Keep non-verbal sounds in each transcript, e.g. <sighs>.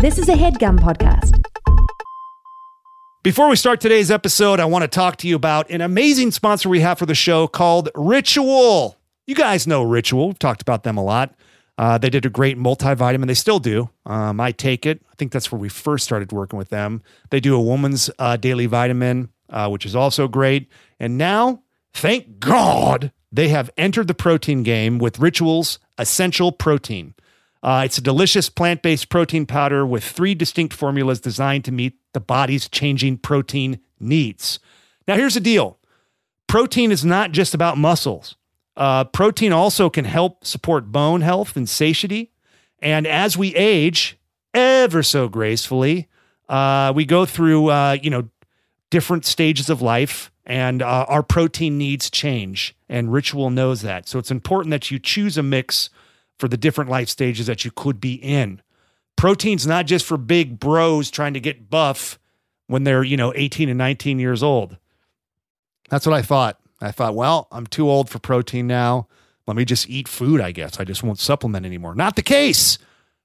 This is a headgum podcast. Before we start today's episode, I want to talk to you about an amazing sponsor we have for the show called Ritual. You guys know Ritual. We've talked about them a lot. Uh, they did a great multivitamin. They still do. Um, I take it. I think that's where we first started working with them. They do a woman's uh, daily vitamin, uh, which is also great. And now, thank God, they have entered the protein game with Ritual's Essential Protein. Uh, it's a delicious plant based protein powder with three distinct formulas designed to meet the body's changing protein needs. Now, here's the deal protein is not just about muscles. Uh, protein also can help support bone health and satiety. And as we age, ever so gracefully, uh, we go through, uh, you know, different stages of life and uh, our protein needs change. And Ritual knows that. So it's important that you choose a mix for the different life stages that you could be in. Protein's not just for big bros trying to get buff when they're, you know, 18 and 19 years old. That's what I thought. I thought, well, I'm too old for protein now. Let me just eat food, I guess. I just won't supplement anymore. Not the case.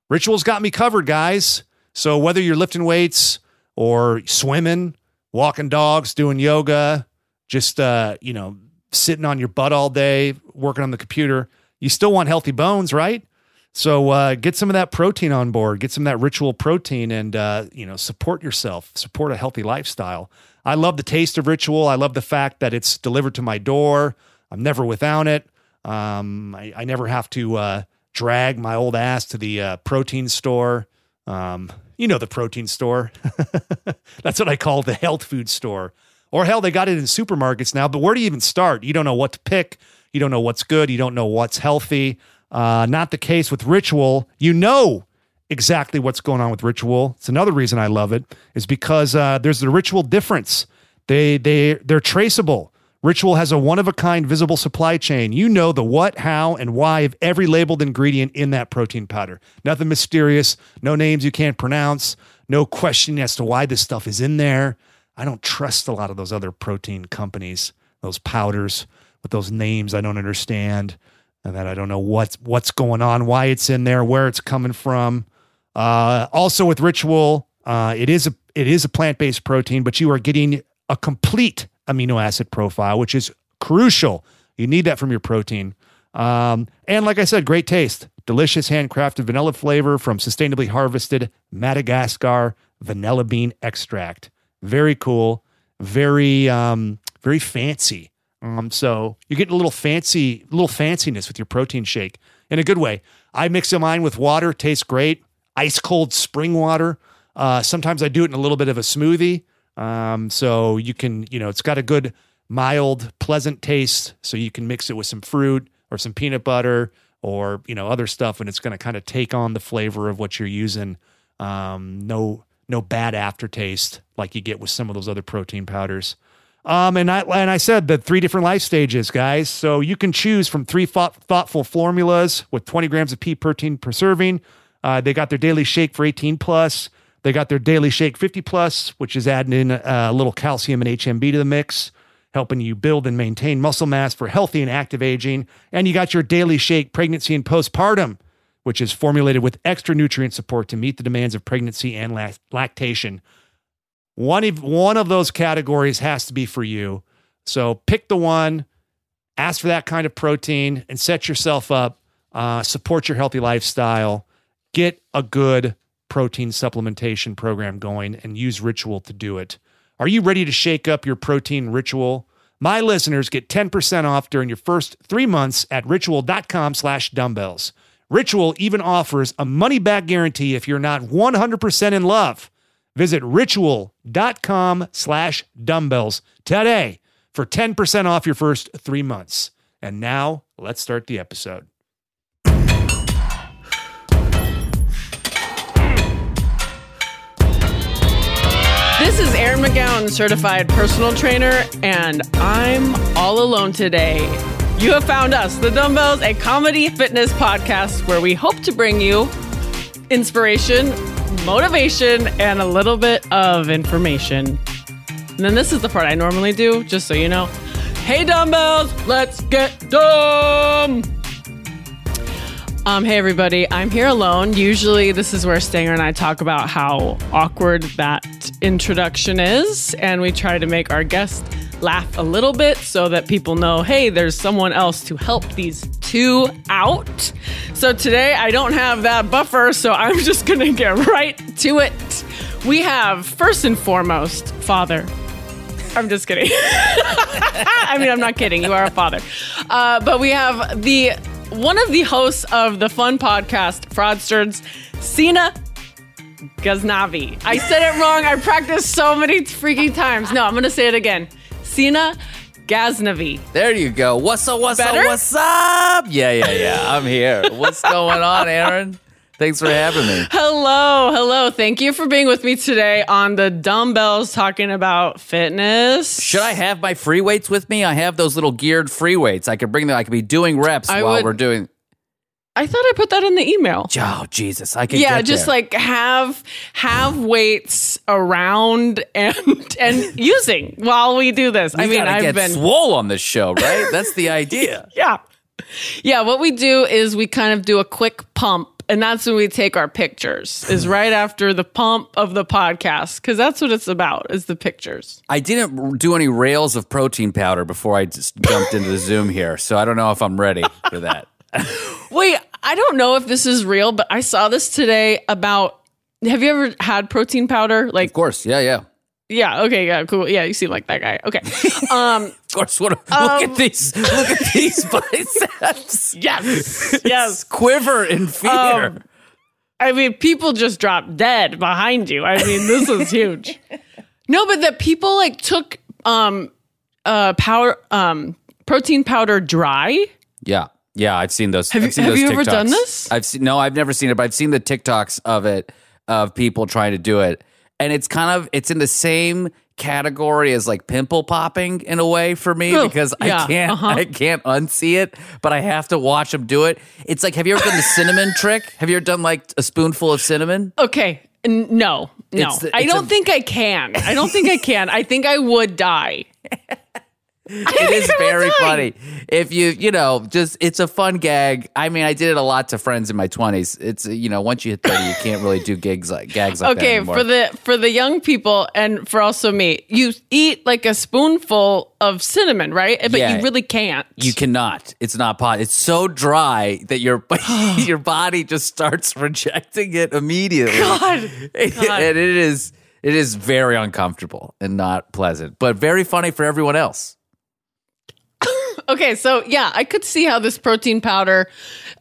Rituals got me covered, guys. So whether you're lifting weights or swimming, walking dogs, doing yoga, just uh, you know, sitting on your butt all day, working on the computer, you still want healthy bones, right? So uh, get some of that protein on board. Get some of that ritual protein, and uh, you know, support yourself. Support a healthy lifestyle. I love the taste of Ritual. I love the fact that it's delivered to my door. I'm never without it. Um, I, I, never have to uh, drag my old ass to the uh, protein store. Um, you know the protein store. <laughs> That's what I call the health food store. Or hell, they got it in supermarkets now. But where do you even start? You don't know what to pick. You don't know what's good. You don't know what's healthy. Uh, not the case with Ritual. You know exactly what's going on with Ritual. It's another reason I love it is because uh, there's the Ritual difference. They they they're traceable. Ritual has a one of a kind visible supply chain. You know the what, how, and why of every labeled ingredient in that protein powder. Nothing mysterious, no names you can't pronounce, no question as to why this stuff is in there. I don't trust a lot of those other protein companies, those powders with those names I don't understand and that I don't know what's what's going on, why it's in there, where it's coming from. Uh, also with Ritual, uh, it is a it is a plant based protein, but you are getting a complete amino acid profile, which is crucial. You need that from your protein. Um, and like I said, great taste, delicious handcrafted vanilla flavor from sustainably harvested Madagascar vanilla bean extract. Very cool, very um, very fancy. Um, so you're getting a little fancy, little fanciness with your protein shake in a good way. I mix mine with water, tastes great. Ice cold spring water. Uh, sometimes I do it in a little bit of a smoothie. Um, so you can, you know, it's got a good, mild, pleasant taste. So you can mix it with some fruit or some peanut butter or you know other stuff, and it's going to kind of take on the flavor of what you're using. Um, no, no bad aftertaste like you get with some of those other protein powders. Um, and I and I said the three different life stages, guys. So you can choose from three thought, thoughtful formulas with 20 grams of pea protein per serving. Uh, they got their daily shake for 18 plus. They got their daily shake 50 plus, which is adding in a, a little calcium and HMB to the mix, helping you build and maintain muscle mass for healthy and active aging. And you got your daily shake pregnancy and postpartum, which is formulated with extra nutrient support to meet the demands of pregnancy and lactation. One of, one of those categories has to be for you. So pick the one, ask for that kind of protein, and set yourself up. Uh, support your healthy lifestyle. Get a good protein supplementation program going and use Ritual to do it. Are you ready to shake up your protein ritual? My listeners get 10% off during your first three months at ritual.com slash dumbbells. Ritual even offers a money back guarantee if you're not 100% in love. Visit ritual.com slash dumbbells today for 10% off your first three months. And now let's start the episode. This is Erin McGowan, certified personal trainer, and I'm all alone today. You have found us, The Dumbbells, a comedy fitness podcast where we hope to bring you inspiration motivation, and a little bit of information. And then this is the part I normally do, just so you know. Hey, dumbbells, let's get dumb! Um, hey everybody, I'm here alone. Usually, this is where Stanger and I talk about how awkward that introduction is, and we try to make our guest laugh a little bit so that people know, hey, there's someone else to help these two out. So today, I don't have that buffer, so I'm <laughs> just gonna get right to it. We have first and foremost, Father. I'm just kidding. <laughs> I mean, I'm not kidding. You are a father. Uh, but we have the one of the hosts of the fun podcast, Fraudsters, Seena Ghaznavi. I said it wrong. I practiced so many freaking times. No, I'm going to say it again. Seena Ghaznavi. There you go. What's up? What's Better? up? What's up? Yeah, yeah, yeah. I'm here. What's going on, Erin? Thanks for having me. Hello, hello. Thank you for being with me today on the dumbbells talking about fitness. Should I have my free weights with me? I have those little geared free weights. I could bring them. I could be doing reps I while would- we're doing. I thought I put that in the email. Oh Jesus! I can. yeah, just there. like have have weights around and <laughs> and using while we do this. I mean, I've get been swole on this show, right? That's the idea. <laughs> yeah. Yeah, what we do is we kind of do a quick pump and that's when we take our pictures. Is hmm. right after the pump of the podcast cuz that's what it's about is the pictures. I didn't do any rails of protein powder before I just jumped into the Zoom here, so I don't know if I'm ready for that. Wait, I don't know if this is real, but I saw this today about have you ever had protein powder? Like Of course, yeah, yeah. yeah, okay, yeah, cool. Yeah, you seem like that guy. Okay. <laughs> Um Of course. What, look Um, at these! Look at these <laughs> biceps. yes. Yes. Quiver in fear. Um, I mean, people just dropped dead behind you. I mean, this is huge. No, but that people like took um uh powder um protein powder dry. Yeah. Yeah, I've seen those. Have you- have you ever done this? I've seen no, I've never seen it, but I've seen the TikToks of it of people trying to do it. And it's kind of it's in the same category as like pimple popping in a way for me Oh, because yeah, I can't uh-huh. I can't unsee it, but I have to watch them do it. It's like have you ever done the cinnamon <laughs> trick? Have you ever done like a spoonful of cinnamon? Okay. N- no. No. The- I don't a- think I can. I don't think I can. I think I would die. <laughs> <laughs> It is very funny. If you, you know, just it's a fun gag. I mean, I did it a lot to friends in my twenties. It's you know, once you hit thirty, you can't really do gigs like gags like that Okay, for the for the young people and for also me, you eat like a spoonful of cinnamon, right? But Yeah. you really can't. you cannot. It's not pot. It's so dry that your <laughs> <sighs> your body just starts rejecting it immediately. God. <laughs> and it is it is very uncomfortable and not pleasant, but very funny for everyone else. <laughs> Okay, so yeah, I could see how this protein powder,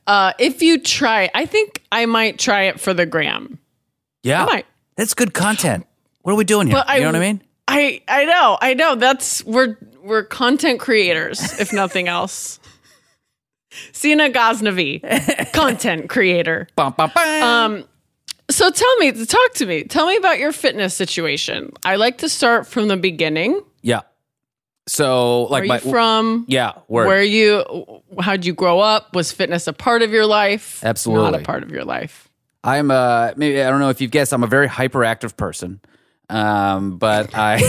uh, if you try, I think I might try it for the gram. Yeah, I might. that's good content. What are we doing here? But you know what I mean? I I know, I know. That's we're we're content creators, if nothing else. <laughs> Seena Ghaznavi, <laughs> content creator. Bum, bum, bum. Um, so tell me, talk to me. Tell me about your fitness situation. I like to start from the beginning. yeah. So like Where my you from? yeah, word. Where you? How'd you grow up? Was fitness a part of your life? absolutely Not a part of your life. I'm uh maybe I don't know if you've guessed I'm a very hyperactive person. Um, but I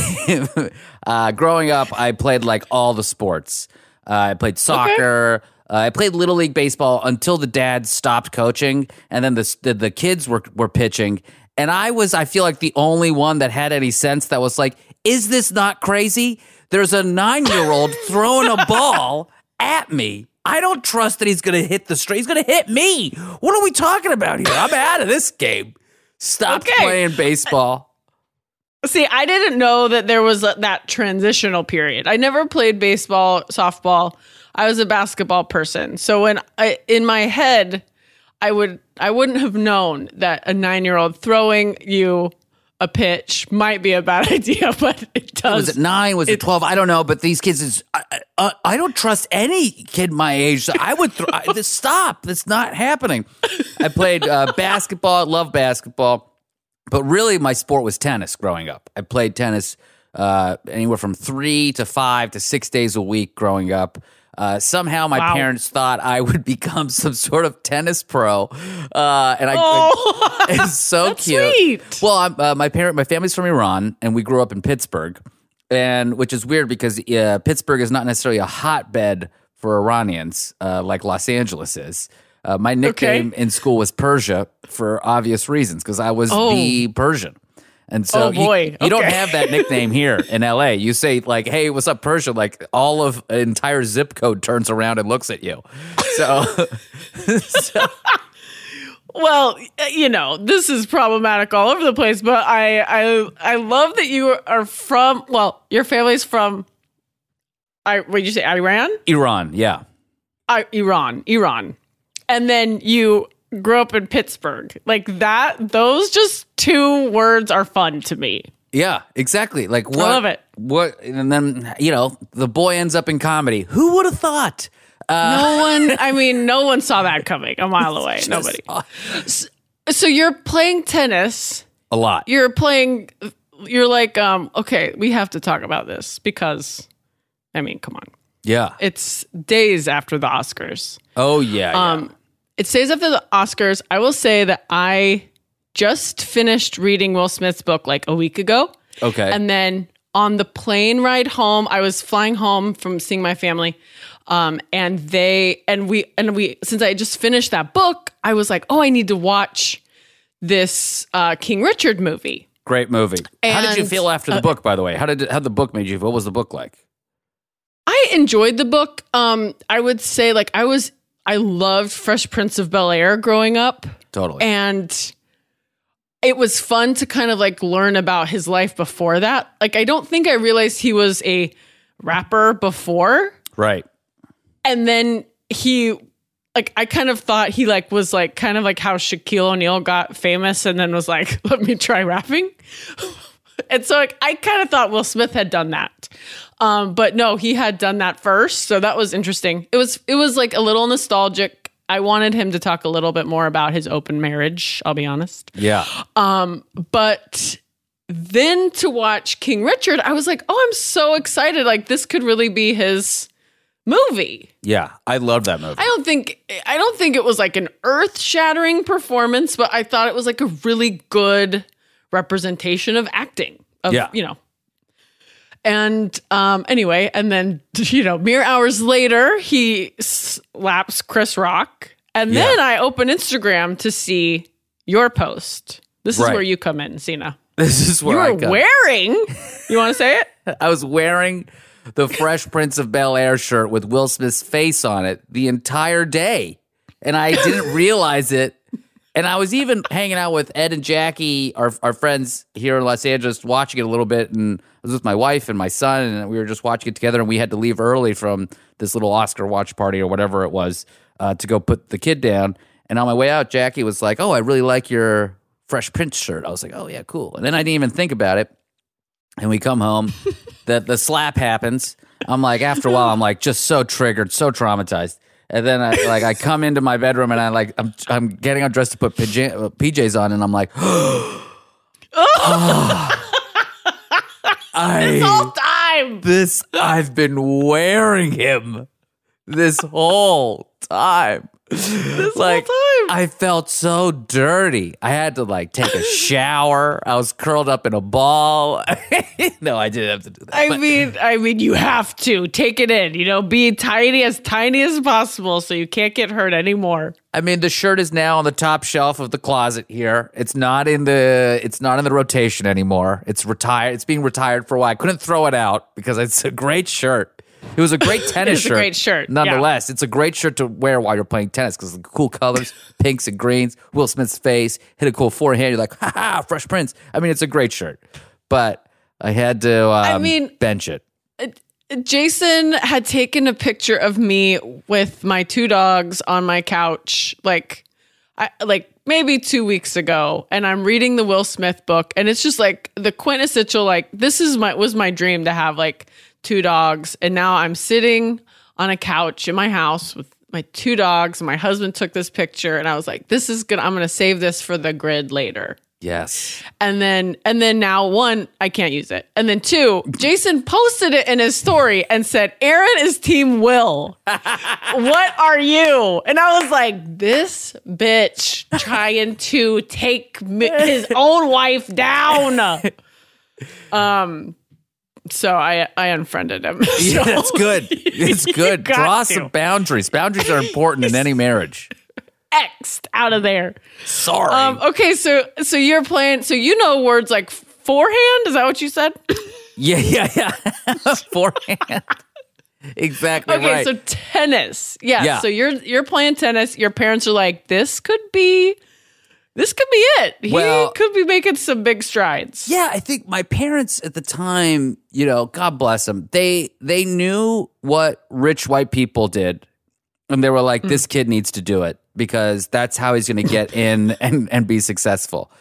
<laughs> uh, growing up I played like all the sports. Uh, I played soccer. Uh, I played little league baseball until the dad stopped coaching, and then the the, the kids were were pitching. And I was I feel like the only one that had any sense that was like, is this not crazy? There's a nine year old <laughs> throwing a ball at me. I don't trust that he's going to hit the straight. He's going to hit me. What are we talking about here? I'm out of this game. Stop Okay. playing baseball. <laughs> See, I didn't know that there was a, that transitional period. I never played baseball, softball. I was a basketball person. So when I in my head, I would I wouldn't have known that a 9-year-old throwing you a pitch might be a bad <laughs> idea, but it does. Was it nine? Was it, 12? I don't know. But these kids, is I, I, I don't trust any kid my age. So I would throw, I, <laughs> this, stop. That's not happening. I played uh, <laughs> basketball, love basketball. But really, my sport was tennis growing up. I played tennis uh, anywhere from three to five to six days a week growing up. Uh, somehow, my Wow. parents thought I would <laughs> become some sort of tennis pro, uh, and I. Oh, <laughs> it's <laughs> so cute. sweet. Well, I'm, uh, my parent, my family's from Iran, and we grew up in Pittsburgh, and which is weird because uh, Pittsburgh is not necessarily a hotbed for Iranians uh, like Los Angeles is. Uh, my nickname in school was Persia for obvious reasons because I was Oh. the Persian. And so Oh, you- boy. you, don't have that nickname here in LA. You say like, "Hey, what's up, Persia?" Like all of an entire zip code turns around and looks at you. So, <laughs> so Well, you know, this is problematic all over the place, but I I I love that you are from well, your family's from I what did you say, Iran? Iran, yeah. I, Iran, Iran. And then you grew up in Pittsburgh. Like that those just two words are fun to me. Yeah, exactly. Like what? love it. What? And then you know, the boy ends up in comedy. Who would have thought? Uh, No <laughs> one I mean, no one saw that coming a mile away. Nobody. So you're playing tennis. A lot. You're playing you're like, um, okay, we have to talk about this because I mean, come on. Yeah. It's days after the Oscars. Oh yeah. yeah. It stays after the Oscars. I will say that I just finished reading Will Smith's book like a week ago. okay. And then on the plane ride home, I was flying home from seeing my family. Um, and they and we and we since I just finished that book, I was like, oh, I need to watch this uh, King Richard movie. Great movie. How did you feel after the uh, book? By the way, how did how the book made you? feel? What was the book like? I enjoyed the book. Um, I would say like I was I loved Fresh Prince of Bel Air growing up. Totally. and it was fun to kind of like learn about his life before that. Like I don't think I realized he was a rapper before. right. And then he like I kind of thought he like was like kind of like how Shaquille O'Neal got famous and then was like, <laughs> let me try rapping. <laughs> and so like I kind of thought Will Smith had done that. Um, but no, he had done that first. So that was interesting. It was it was like a little nostalgic. I wanted him to talk a little bit more about his open marriage, I'll be honest. Yeah. Um, but then to watch King Richard, I was like, oh, I'm so excited. Like this could really be his movie. Yeah. I love that movie. I don't think I don't think it was like an earth-shattering performance, but I thought it was like a really good representation of acting. Of, Yeah. you know. And um anyway, and then <laughs> you know, mere hours later, he slaps Chris Rock. And Yeah. then I open Instagram to see your post. This is Right. where you come in, Seena. <laughs> this is You where I were wearing. You want to say it? <laughs> I was wearing the Fresh Prince of Bel Air shirt with Will Smith's face on it the entire day. And I didn't realize it. And I was even hanging out with Ed and Jackie, our, our friends here in Los Angeles, watching it a little bit. And I was with my wife and my son, and we were just watching it together. And we had to leave early from this little Oscar watch party or whatever it was uh, to go put the kid down. And on my way out, Jackie was like, Oh, I really like your Fresh Prince shirt. I was like, Oh, yeah, cool. And then I didn't even think about it and we come home <laughs> the the slap happens i'm like after a while i'm like just so triggered so traumatized and then i like i come into my bedroom and i like i'm i'm getting undressed to put PJ, pjs on and i'm like <gasps> <laughs> oh, I, All time. this i've been wearing him this whole time this like time. I felt so dirty. I had to like take a <laughs> shower. I was curled up in a ball. <laughs> no, I didn't have to do that. I but- mean, I mean, you have to take it in. You know, be tiny as tiny as possible, so you can't get hurt anymore. I mean, the shirt is now on the top shelf of the closet here. It's not in the it's not in the rotation anymore. It's retired. It's being retired for a while. I couldn't throw it out because it's a great shirt. It was a great <laughs> tennis is a shirt. great shirt, yeah. Nonetheless, it's a great shirt to wear while you're playing tennis because the cool colors, <laughs> pinks and greens, Will Smith's face, hit a cool forehand. You're like, ha ha, Fresh Prince. I mean, it's a great shirt. But I had to um, mean- bench it. Jason had taken a picture of me with my two dogs on my couch, like, I like maybe two weeks ago, and I'm reading the Will Smith book, and it's just like the quintessential, like, this is my was my dream to have like two dogs, and now I'm sitting on a couch in my house with my two dogs. And My husband took this picture, and I was like, this is gonna, I'm gonna save this for the grid later. Yes. And then and then now one, I can't use it. And then two, <laughs> Jason posted it in his story and said, Erin is team Will. <laughs> what are you? And I was like, this bitch trying to take his <laughs> own wife down. Um so I I unfriended him. <laughs> <laughs> Yeah, So- that's good. <laughs> It's good. Draw to. some boundaries. Boundaries are important in any marriage. X'd out of there. Sorry. Um, okay, so so you're playing. So you know words like forehand. Is that what you said? yeah, yeah, yeah. Forehand. exactly Okay, right. so tennis. Yeah, Yeah. So you're you're playing tennis. Your parents are like, this could be, this could be it. He Well- could be making some big strides. Yeah, I think my parents at the time, you know, God bless them, they they knew what rich white people did, and they were like, mm. "This kid needs to do it because that's how he's going <laughs> to get in and and be successful."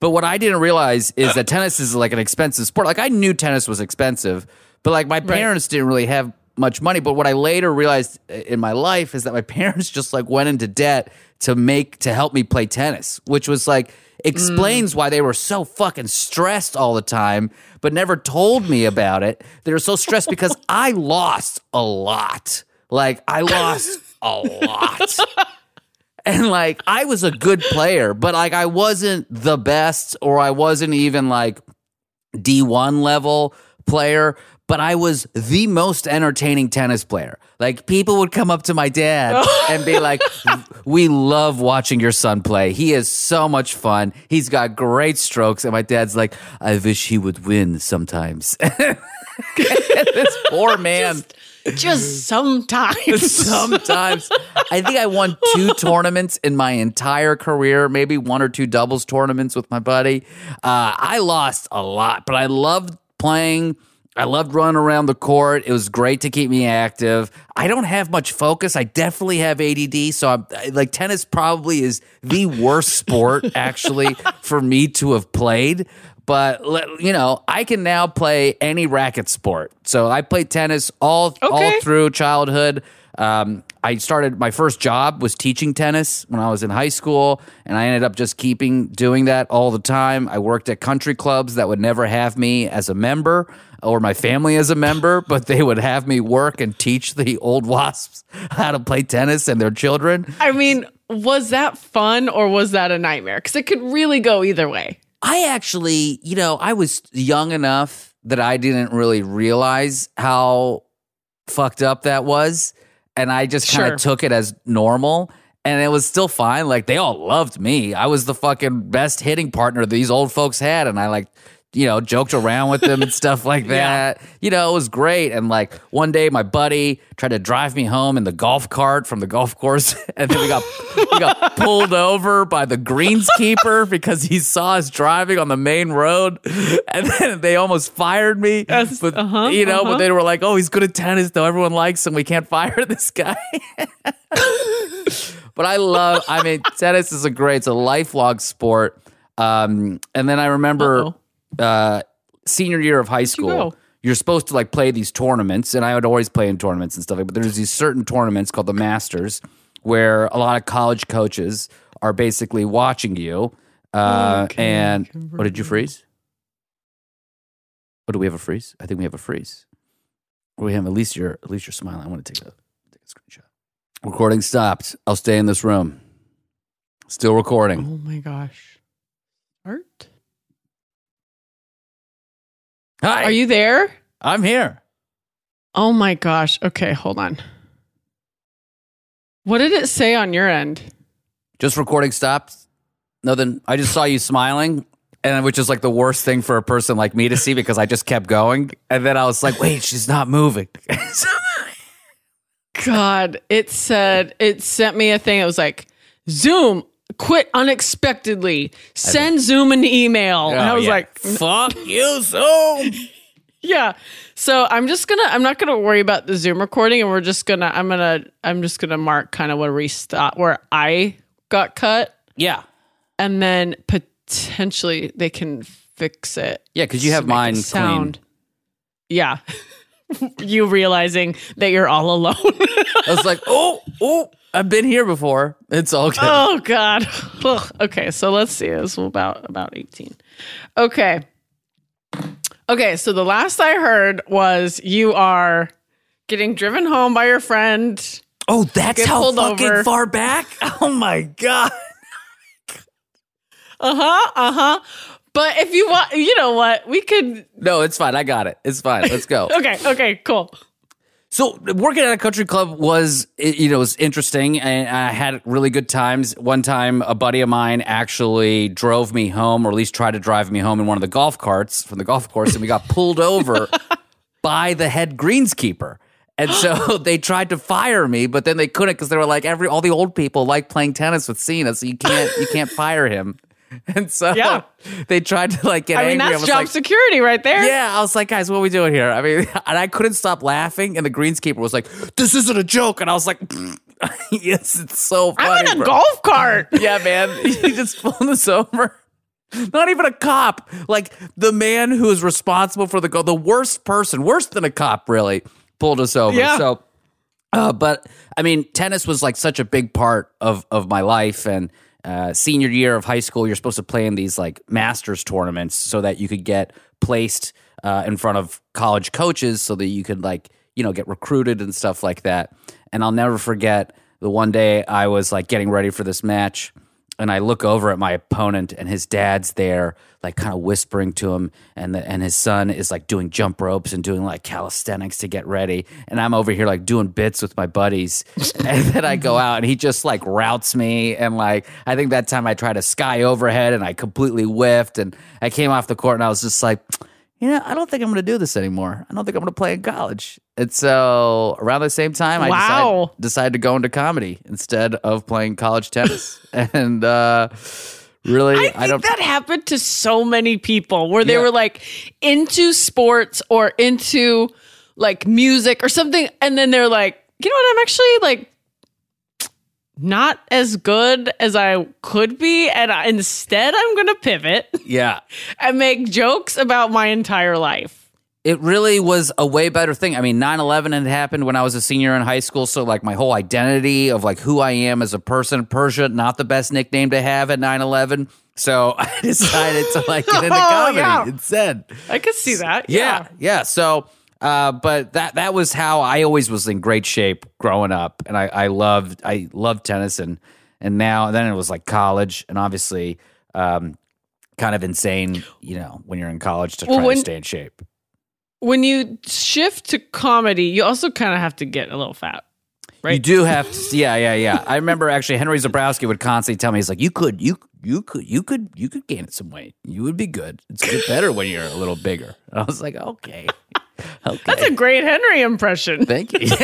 But what I didn't realize is that tennis is like an expensive sport. Like I knew tennis was expensive, but like my parents didn't really have much money. But what I later realized uh, in my life is that my <laughs> parents just like went into debt to make to help me play tennis, which was like explains mm. why they were so fucking stressed all the time, but never told me about it. They were so stressed because <laughs> I lost a lot. Like I lost a lot. <laughs> And like I was a good player, but like I wasn't the best or I wasn't even like D1 level player, but I was the most entertaining tennis player. Like people would come up to my dad <laughs> and be like, "We love watching your son play. He is so much fun. He's got great strokes." And my dad's like, "I wish he would win sometimes." <laughs> this poor <laughs> man. Just sometimes. Sometimes I think I won two tournaments in my entire career, maybe one or two doubles tournaments with my buddy. Uh, I lost a lot, but I loved playing. I loved running around the court. It was great to keep me active. I don't have much focus. I definitely have ADD, so I'm like tennis probably is the worst sport <laughs> actually for me to have played. But you know, I can now play any racket sport. So I played tennis all all through childhood. Um, I started my first job was teaching tennis when I was in high school, and I ended up just keeping doing that all the time. I worked at country clubs that would never have me as a member or my family as a member, <laughs> but they would have me work and teach the old wasps <laughs> how to play tennis and their children. I mean, was that fun or was that a nightmare? Because it could really go either way. I actually, you know, I was young enough that I didn't really realize how fucked up that was. And I just kind Sure. of took it as normal. And it was still fine. Like they all loved me. I was the fucking best hitting partner these old folks had. And I like, you know, joked around with them and stuff like <laughs> that. You know, it was great. And like one day my buddy tried to drive me home in the golf cart from the golf course. <laughs> And then we got we got pulled over by the greenskeeper <laughs> because he saw us driving on the main road. And then they almost fired me. Yes, But uh-huh, you know, uh-huh. but they were like, Oh, he's good at tennis though. Everyone likes him. We can't fire this guy. but I love I mean, tennis is a great, it's a lifelong sport. Um, and then I remember uh, senior year of high school, go? you're supposed to like play these tournaments, and I would always play in tournaments and stuff. Like, but there's these certain tournaments called the Masters, where a lot of college coaches are basically watching you. Uh, and what did you freeze? Oh, do we have a freeze? I think we have a freeze. We have at least your at least you're smiling. I want to take a take a screenshot. Recording stopped. I'll stay in this room. Still recording. Oh my gosh. Art? Hi, Are you there? I'm here. Oh my gosh. Okay, hold on. What did it say on your end? Just recording stopped. Nothing. I just saw you smiling, and which is like the worst thing for a person like me to see because I just kept going, and then I was like, "Wait, she's not moving." <laughs> God, it said it sent me a thing. It was like Zoom quit unexpectedly. Send Zoom an email. and oh, I Oh, was yeah. like, "Fuck you, Zoom." <laughs> yeah. So I'm just gonna I'm not gonna worry about the Zoom recording and we're just gonna I'm gonna I'm just gonna mark kind of where we stop where I got cut Yeah, and then potentially they can fix it. yeah, because you have to mine sound. clean. Yeah. <laughs> you realizing that you're all alone. I was like, "Oh, oh, I've been here before. It's all good." Oh God. <laughs> Ugh. Okay, so let's see. This was about about eighteen. Okay. Okay, so the last I heard was you are getting driven home by your friend. Oh, that's how fucking over. far back. <laughs> Oh my god. Uh huh. Uh huh. But if you want, you know what? We could. No, it's fine. I got it. It's fine. Let's go. <laughs> Okay. Okay. Cool. So working at a country club was, you know, was interesting, and I had really good times. One time, a buddy of mine actually drove me home, or at least tried to drive me home in one of the golf carts from the golf course, and we got pulled <laughs> over by the head greenskeeper. And so <gasps> <laughs> they tried to fire me, but then they couldn't because they were like, every all the old people like playing tennis with Seena, so you can't you can't fire him. <laughs> And so Yeah. they tried to like get I mean, angry. that's was job like, security right there. yeah, I was like, guys, what are we doing here? I mean, <laughs> and I couldn't stop laughing, and the greenskeeper was like, "This isn't a joke," and I was like, <laughs> "Yes, it's so funny." I'm in a bro." golf cart. Yeah, man, he just pulled us over. Not even a cop, like the man who is responsible for the go, the worst person, worse than a cop, really pulled us over. Yeah. So, uh, but I mean, tennis was like such a big part of of my life, and uh, senior year of high school, you're supposed to play in these like masters tournaments so that you could get placed uh, in front of college coaches, so that you could like you know get recruited and stuff like that. And I'll never forget the one day I was like getting ready for this match and I look over at my opponent, and his dad's there, like kind of whispering to him, and the, and his son is like doing jump ropes and doing like calisthenics to get ready, and I'm over here like doing bits with my buddies, <laughs> and then I go out, and he just like routes me, and like I think that time I tried a sky overhead, and I completely whiffed, and I came off the court, and I was just like. You know, I don't think I'm going to do this anymore. I don't think I'm going to play in college. And so, around the same time, I Wow. decided, decided to go into comedy instead of playing college tennis. <laughs> and uh, really, I I, think don't. that happened to so many people where they Yeah. were like into sports or into like music or something, and then they're like, you know what? I'm actually like not as good as I could be, and I, instead I'm going to pivot yeah, <laughs> and make jokes about my entire life. it really was a way better thing. I mean, 9 11 had happened when I was a senior in high school. So, like, my whole identity of like who I am as a person, Persia, not the best nickname to have at 9 11. So, <laughs> I decided to like get into <laughs> Oh, comedy yeah. instead. I could see that. Yeah, yeah. So, uh, but that that was how I always was in great shape growing up, and I, I loved I loved tennis, and and now then it was like college, and obviously, um, kind of insane, you know, when you're in college to Well, try when- to stay in shape. When you shift to comedy, you also kind of have to get a little fat. Right. You do have to, yeah, yeah, yeah. I remember actually Henry Zebrowski would constantly tell me, he's like, you could, you, you could, you could, you could gain some weight. You would be good. It's get better when you're a little bigger. And I was like, okay, okay. That's a great Henry impression. Thank you. <laughs>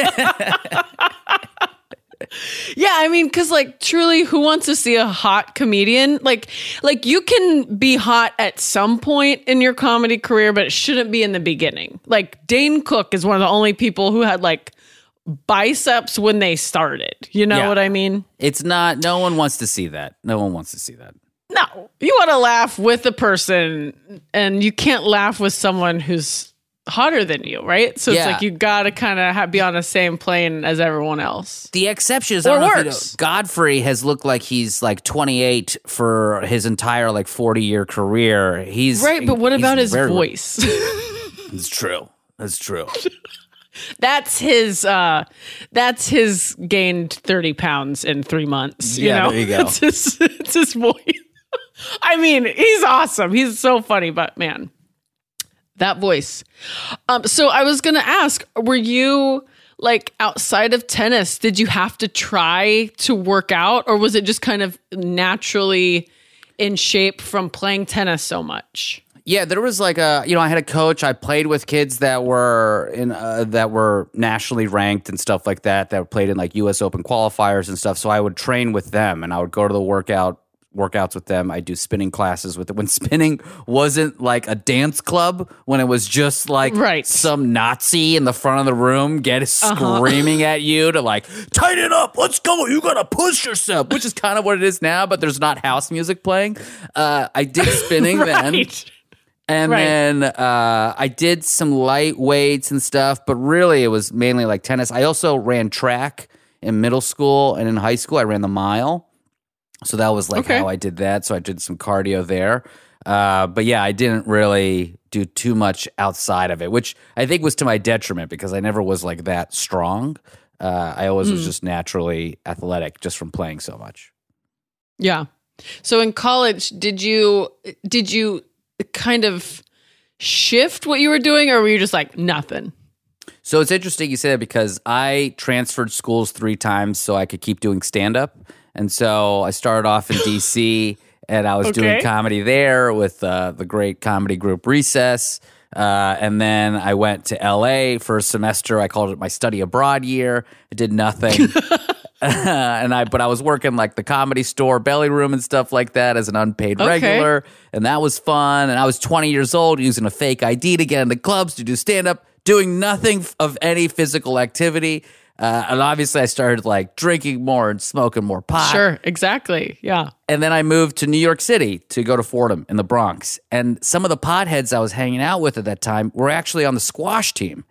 Yeah, I mean, because like truly, who wants to see a hot comedian? Like, like you can be hot at some point in your comedy career, but it shouldn't be in the beginning. Like Dane Cook is one of the only people who had like biceps when they started. You know Yeah. what I mean? It's not. No one wants to see that. No one wants to see that. No, you want to laugh with a person, and you can't laugh with someone who's hotter than you, right? So Yeah. it's like you got to kind of be on the same plane as everyone else. The exception is I Or if you know. Godfrey has looked like he's like 28 for his entire like 40 year career. He's Right, but what about his very- voice? <laughs> It's true. That's true. <laughs> that's his uh that's his gained 30 pounds in three months you Yeah, know there you go. <laughs> it's his, it's his voice i mean he's awesome he's so funny but man that voice um so i was gonna ask were you like outside of tennis did you have to try to work out or was it just kind of naturally in shape from playing tennis so much Yeah, there was like a you know I had a coach. I played with kids that were in uh, that were nationally ranked and stuff like that. That played in like U.S. Open qualifiers and stuff. So I would train with them, and I would go to the workout workouts with them. I do spinning classes with them. When <laughs> spinning wasn't like a dance club, when it was just like Right. some Nazi in the front of the room get screaming at you to like tighten up, let's go, you gotta push yourself, which is kind of what it is now. But there's not house music playing. Uh, I did <laughs> spinning then. And Right. then uh, I did some light weights and stuff, but really it was mainly like tennis. I also ran track in middle school and in high school. I ran the mile. So that was like Okay. how I did that. So I did some cardio there. Uh, but yeah, I didn't really do too much outside of it, which I think was to my detriment because I never was like that strong. Uh, I always Hmm. was just naturally athletic just from playing so much. Yeah. So in college, did you did you kind of shift what you were doing, or were you just like nothing? So it's interesting you say that because I transferred schools three times so I could keep doing stand up. And so I started off in DC and I was doing comedy there with uh, the great comedy group Recess. Uh, and then I went to LA for a semester. I called it my study abroad year. I did nothing. <laughs> <laughs> and I, but I was working like the comedy store, belly room, and stuff like that as an unpaid Okay. regular, and that was fun. And I was 20 years old, using a fake ID to get into clubs to do stand up, doing nothing of any physical activity. Uh, and obviously, I started like drinking more and smoking more pot. Sure, exactly. Yeah. And then I moved to New York City to go to Fordham in the Bronx. And some of the potheads I was hanging out with at that time were actually on the squash team.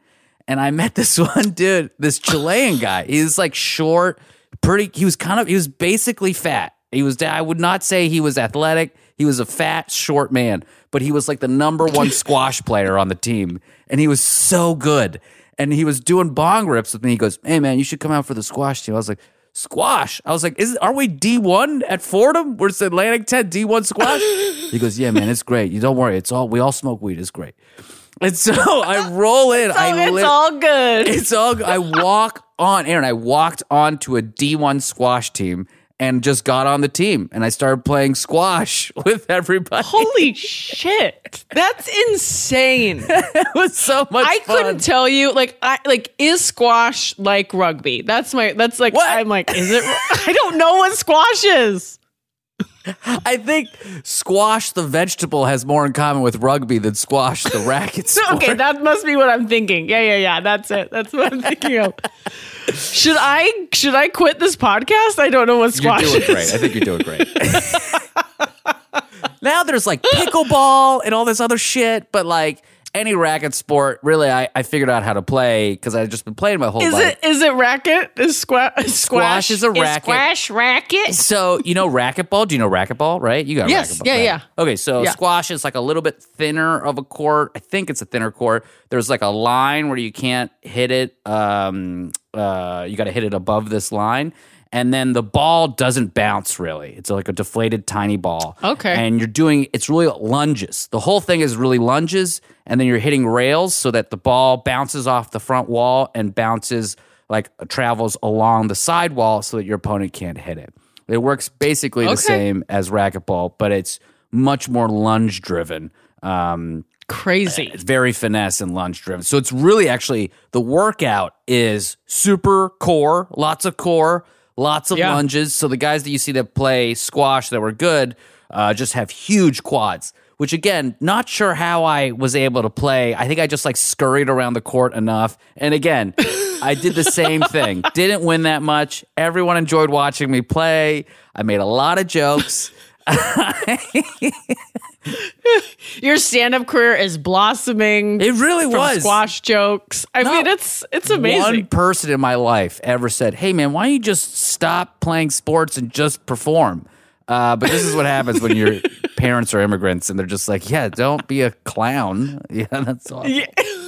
And I met this <laughs> one dude, this Chilean guy. He was like short, pretty. He was kind of, he was basically fat. He was, I would not say he was athletic. He was a fat, short man, but he was like the number one <laughs> squash player on the team. And he was so good. And he was doing bong rips with me. He goes, Hey, man, you should come out for the squash team. I was like, Squash. I was like, Is are we D one at Fordham? We're Atlantic 10 D one squash. <laughs> he goes, Yeah, man, it's great. You don't worry. It's all we all smoke weed. It's great. And so I roll in. I Oh, it's lit- all good. it's all. I walk on, Erin. I walked on to a D one squash team and just got on the team, and I started playing squash <laughs> with everybody. Holy <laughs> shit. That's insane. <laughs> it was so much. I fun. couldn't tell you like I like is squash like rugby? That's my that's like What? I'm like is it I don't know what squash is. I think squash the vegetable has more in common with rugby than squash the racket <laughs> sport. Okay, that must be what I'm thinking. Yeah, yeah, yeah. That's it. That's what I'm thinking of. Should I should I quit this podcast? I don't know what squash You're squash doing is. great. I think you're doing great. <laughs> now there's like pickleball and all this other shit, but like any racket sport, really, I, I figured out how to play because I've just been playing my whole life. Is life. it is it racket? Is squash squash is a racket. squash racket? So you know racquetball? Do you know racquetball? Right? You got Yes. racquetball. Yeah, right? yeah. Okay, so Yeah. squash is like a little bit thinner of a court. I think it's a thinner court. There's like a line where you can't hit it. Um, uh, you got to hit it above this line. And then the ball doesn't bounce really. It's like a deflated tiny ball. Okay. And you're doing it's really lunges. The whole thing is really lunges, and then you're hitting rails so that the ball bounces off the front wall and bounces like travels along the side wall so that your opponent can't hit it. It works basically the same as racquetball, but it's much more lunge driven. Um, Crazy. it's very finesse and lunge driven. So it's really actually the workout is super core, lots of core, lots of Yeah. lunges. So the guys that you see that play squash that were good uh, just have huge quads. Which again, not sure how I was able to play. I think I just like scurried around the court enough. And again, I did the same <laughs> thing. Didn't win that much. Everyone enjoyed watching me play. I made a lot of jokes. <laughs> Your stand-up career is blossoming. It really was. squash jokes. I No. mean, it's it's amazing. One person in my life ever said, "Hey, man, why don't you just stop playing sports and just perform?" Uh, but this is what happens when your <laughs> parents are immigrants and they're just like, "Yeah, don't be a clown." <laughs> Yeah, that's all. Yeah. <laughs>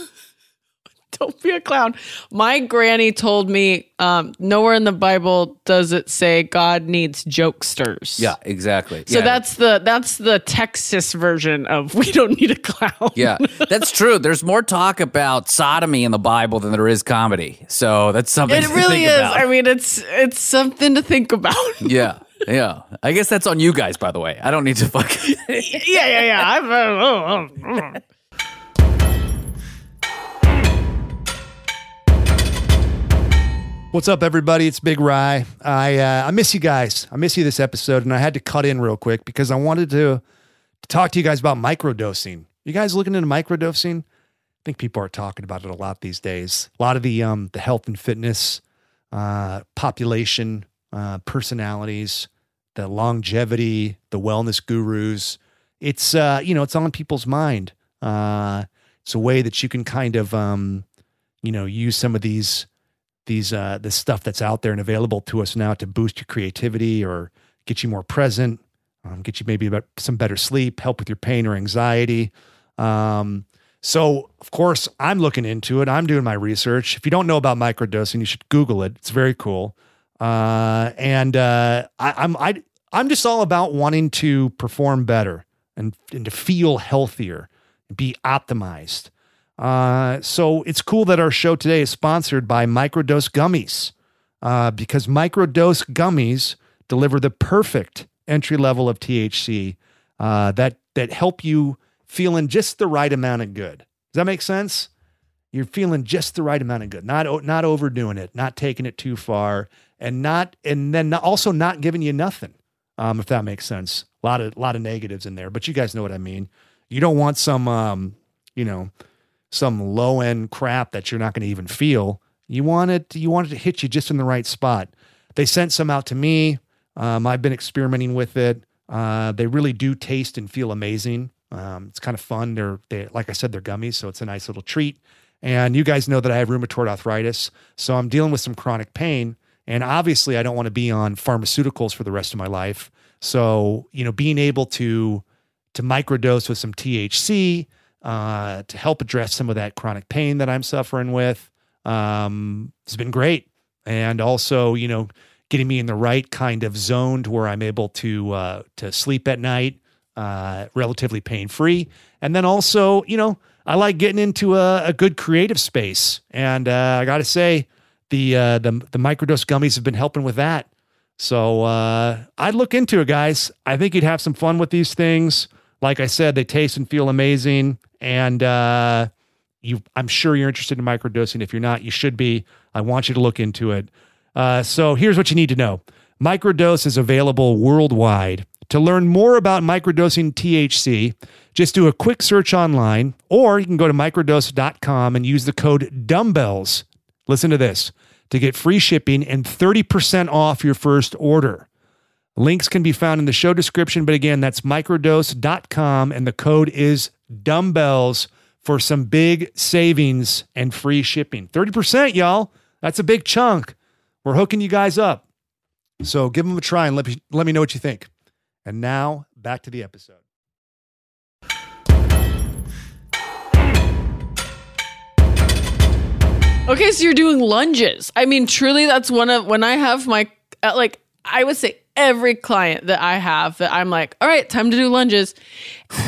Don't be a clown. My granny told me um, nowhere in the Bible does it say God needs jokesters. Yeah, exactly. So yeah. that's the that's the Texas version of <laughs> we don't need a clown. yeah, that's true. There's more talk about sodomy in the Bible than there is comedy. So that's something It really is. about. I mean, it's it's something to think about. <laughs> yeah, yeah. I guess that's on you guys, by the way. I don't need to fuck. <laughs> yeah, yeah, yeah. I'm, uh, oh, oh, What's up, everybody? It's Big Rye. I uh, I miss you guys. I miss you this episode, and I had to cut in real quick because I wanted to, to talk to you guys about microdosing. You guys looking into microdosing? I think people are talking about it a lot these days. A lot of the um the health and fitness uh, population, uh, personalities, the longevity, the wellness gurus. It's uh you know it's on people's mind. Uh, it's a way that you can kind of um you know use some of these these uh this stuff that's out there and available to us now to boost your creativity or get you more present um, get you maybe about some better sleep help with your pain or anxiety. Um, so of course i'm looking into it. I'm doing my research. If you don't know about microdosing you should google it. It's very cool. Uh, and uh, I, i'm I, i'm just all about wanting to perform better and, and to feel healthier and be optimized Uh, so it's cool that our show today is sponsored by Microdose Gummies uh, because Microdose Gummies deliver the perfect entry level of THC uh, that that help you feeling just the right amount of good. Does that make sense? You're feeling just the right amount of good, not not overdoing it, not taking it too far, and not and then also not giving you nothing. Um, if that makes sense, a lot of lot of negatives in there, but you guys know what I mean. You don't want some, um, you know, some low end crap that you're not going to even feel. You want it. You want it to hit you just in the right spot. They sent some out to me. Um, I've been experimenting with it. Uh, they really do taste and feel amazing. Um, it's kind of fun. They're they like I said, they're gummies, so it's a nice little treat. And you guys know that I have rheumatoid arthritis, so I'm dealing with some chronic pain. And obviously, I don't want to be on pharmaceuticals for the rest of my life. So, you know, being able to to microdose with some THC uh, to help address some of that chronic pain that I'm suffering with um, has been great. And also, you know, getting me in the right kind of zone to where I'm able to uh, to sleep at night uh, relatively pain free. And then also, you know, I like getting into a, a good creative space. And uh, I got to say, the uh, the the microdose gummies have been helping with that. So uh, I'd look into it, guys. I think you'd have some fun with these things. Like I said, they taste and feel amazing, and uh, you. I'm sure you're interested in microdosing. If you're not, you should be. I want you to look into it. Uh, so here's what you need to know: microdose is available worldwide. To learn more about microdosing THC, just do a quick search online, or you can go to microdose.com and use the code dumbbells. Listen to this to get free shipping and 30% off your first order. Links can be found in the show description, but again, that's microdose.com and the code is dumbbells for some big savings and free shipping. 30%, y'all. That's a big chunk. We're hooking you guys up. So give them a try and let me, let me know what you think. And now back to the episode. Okay, so you're doing lunges. I mean, truly, that's one of when I have my like. I would say every client that I have that I'm like, all right, time to do lunges.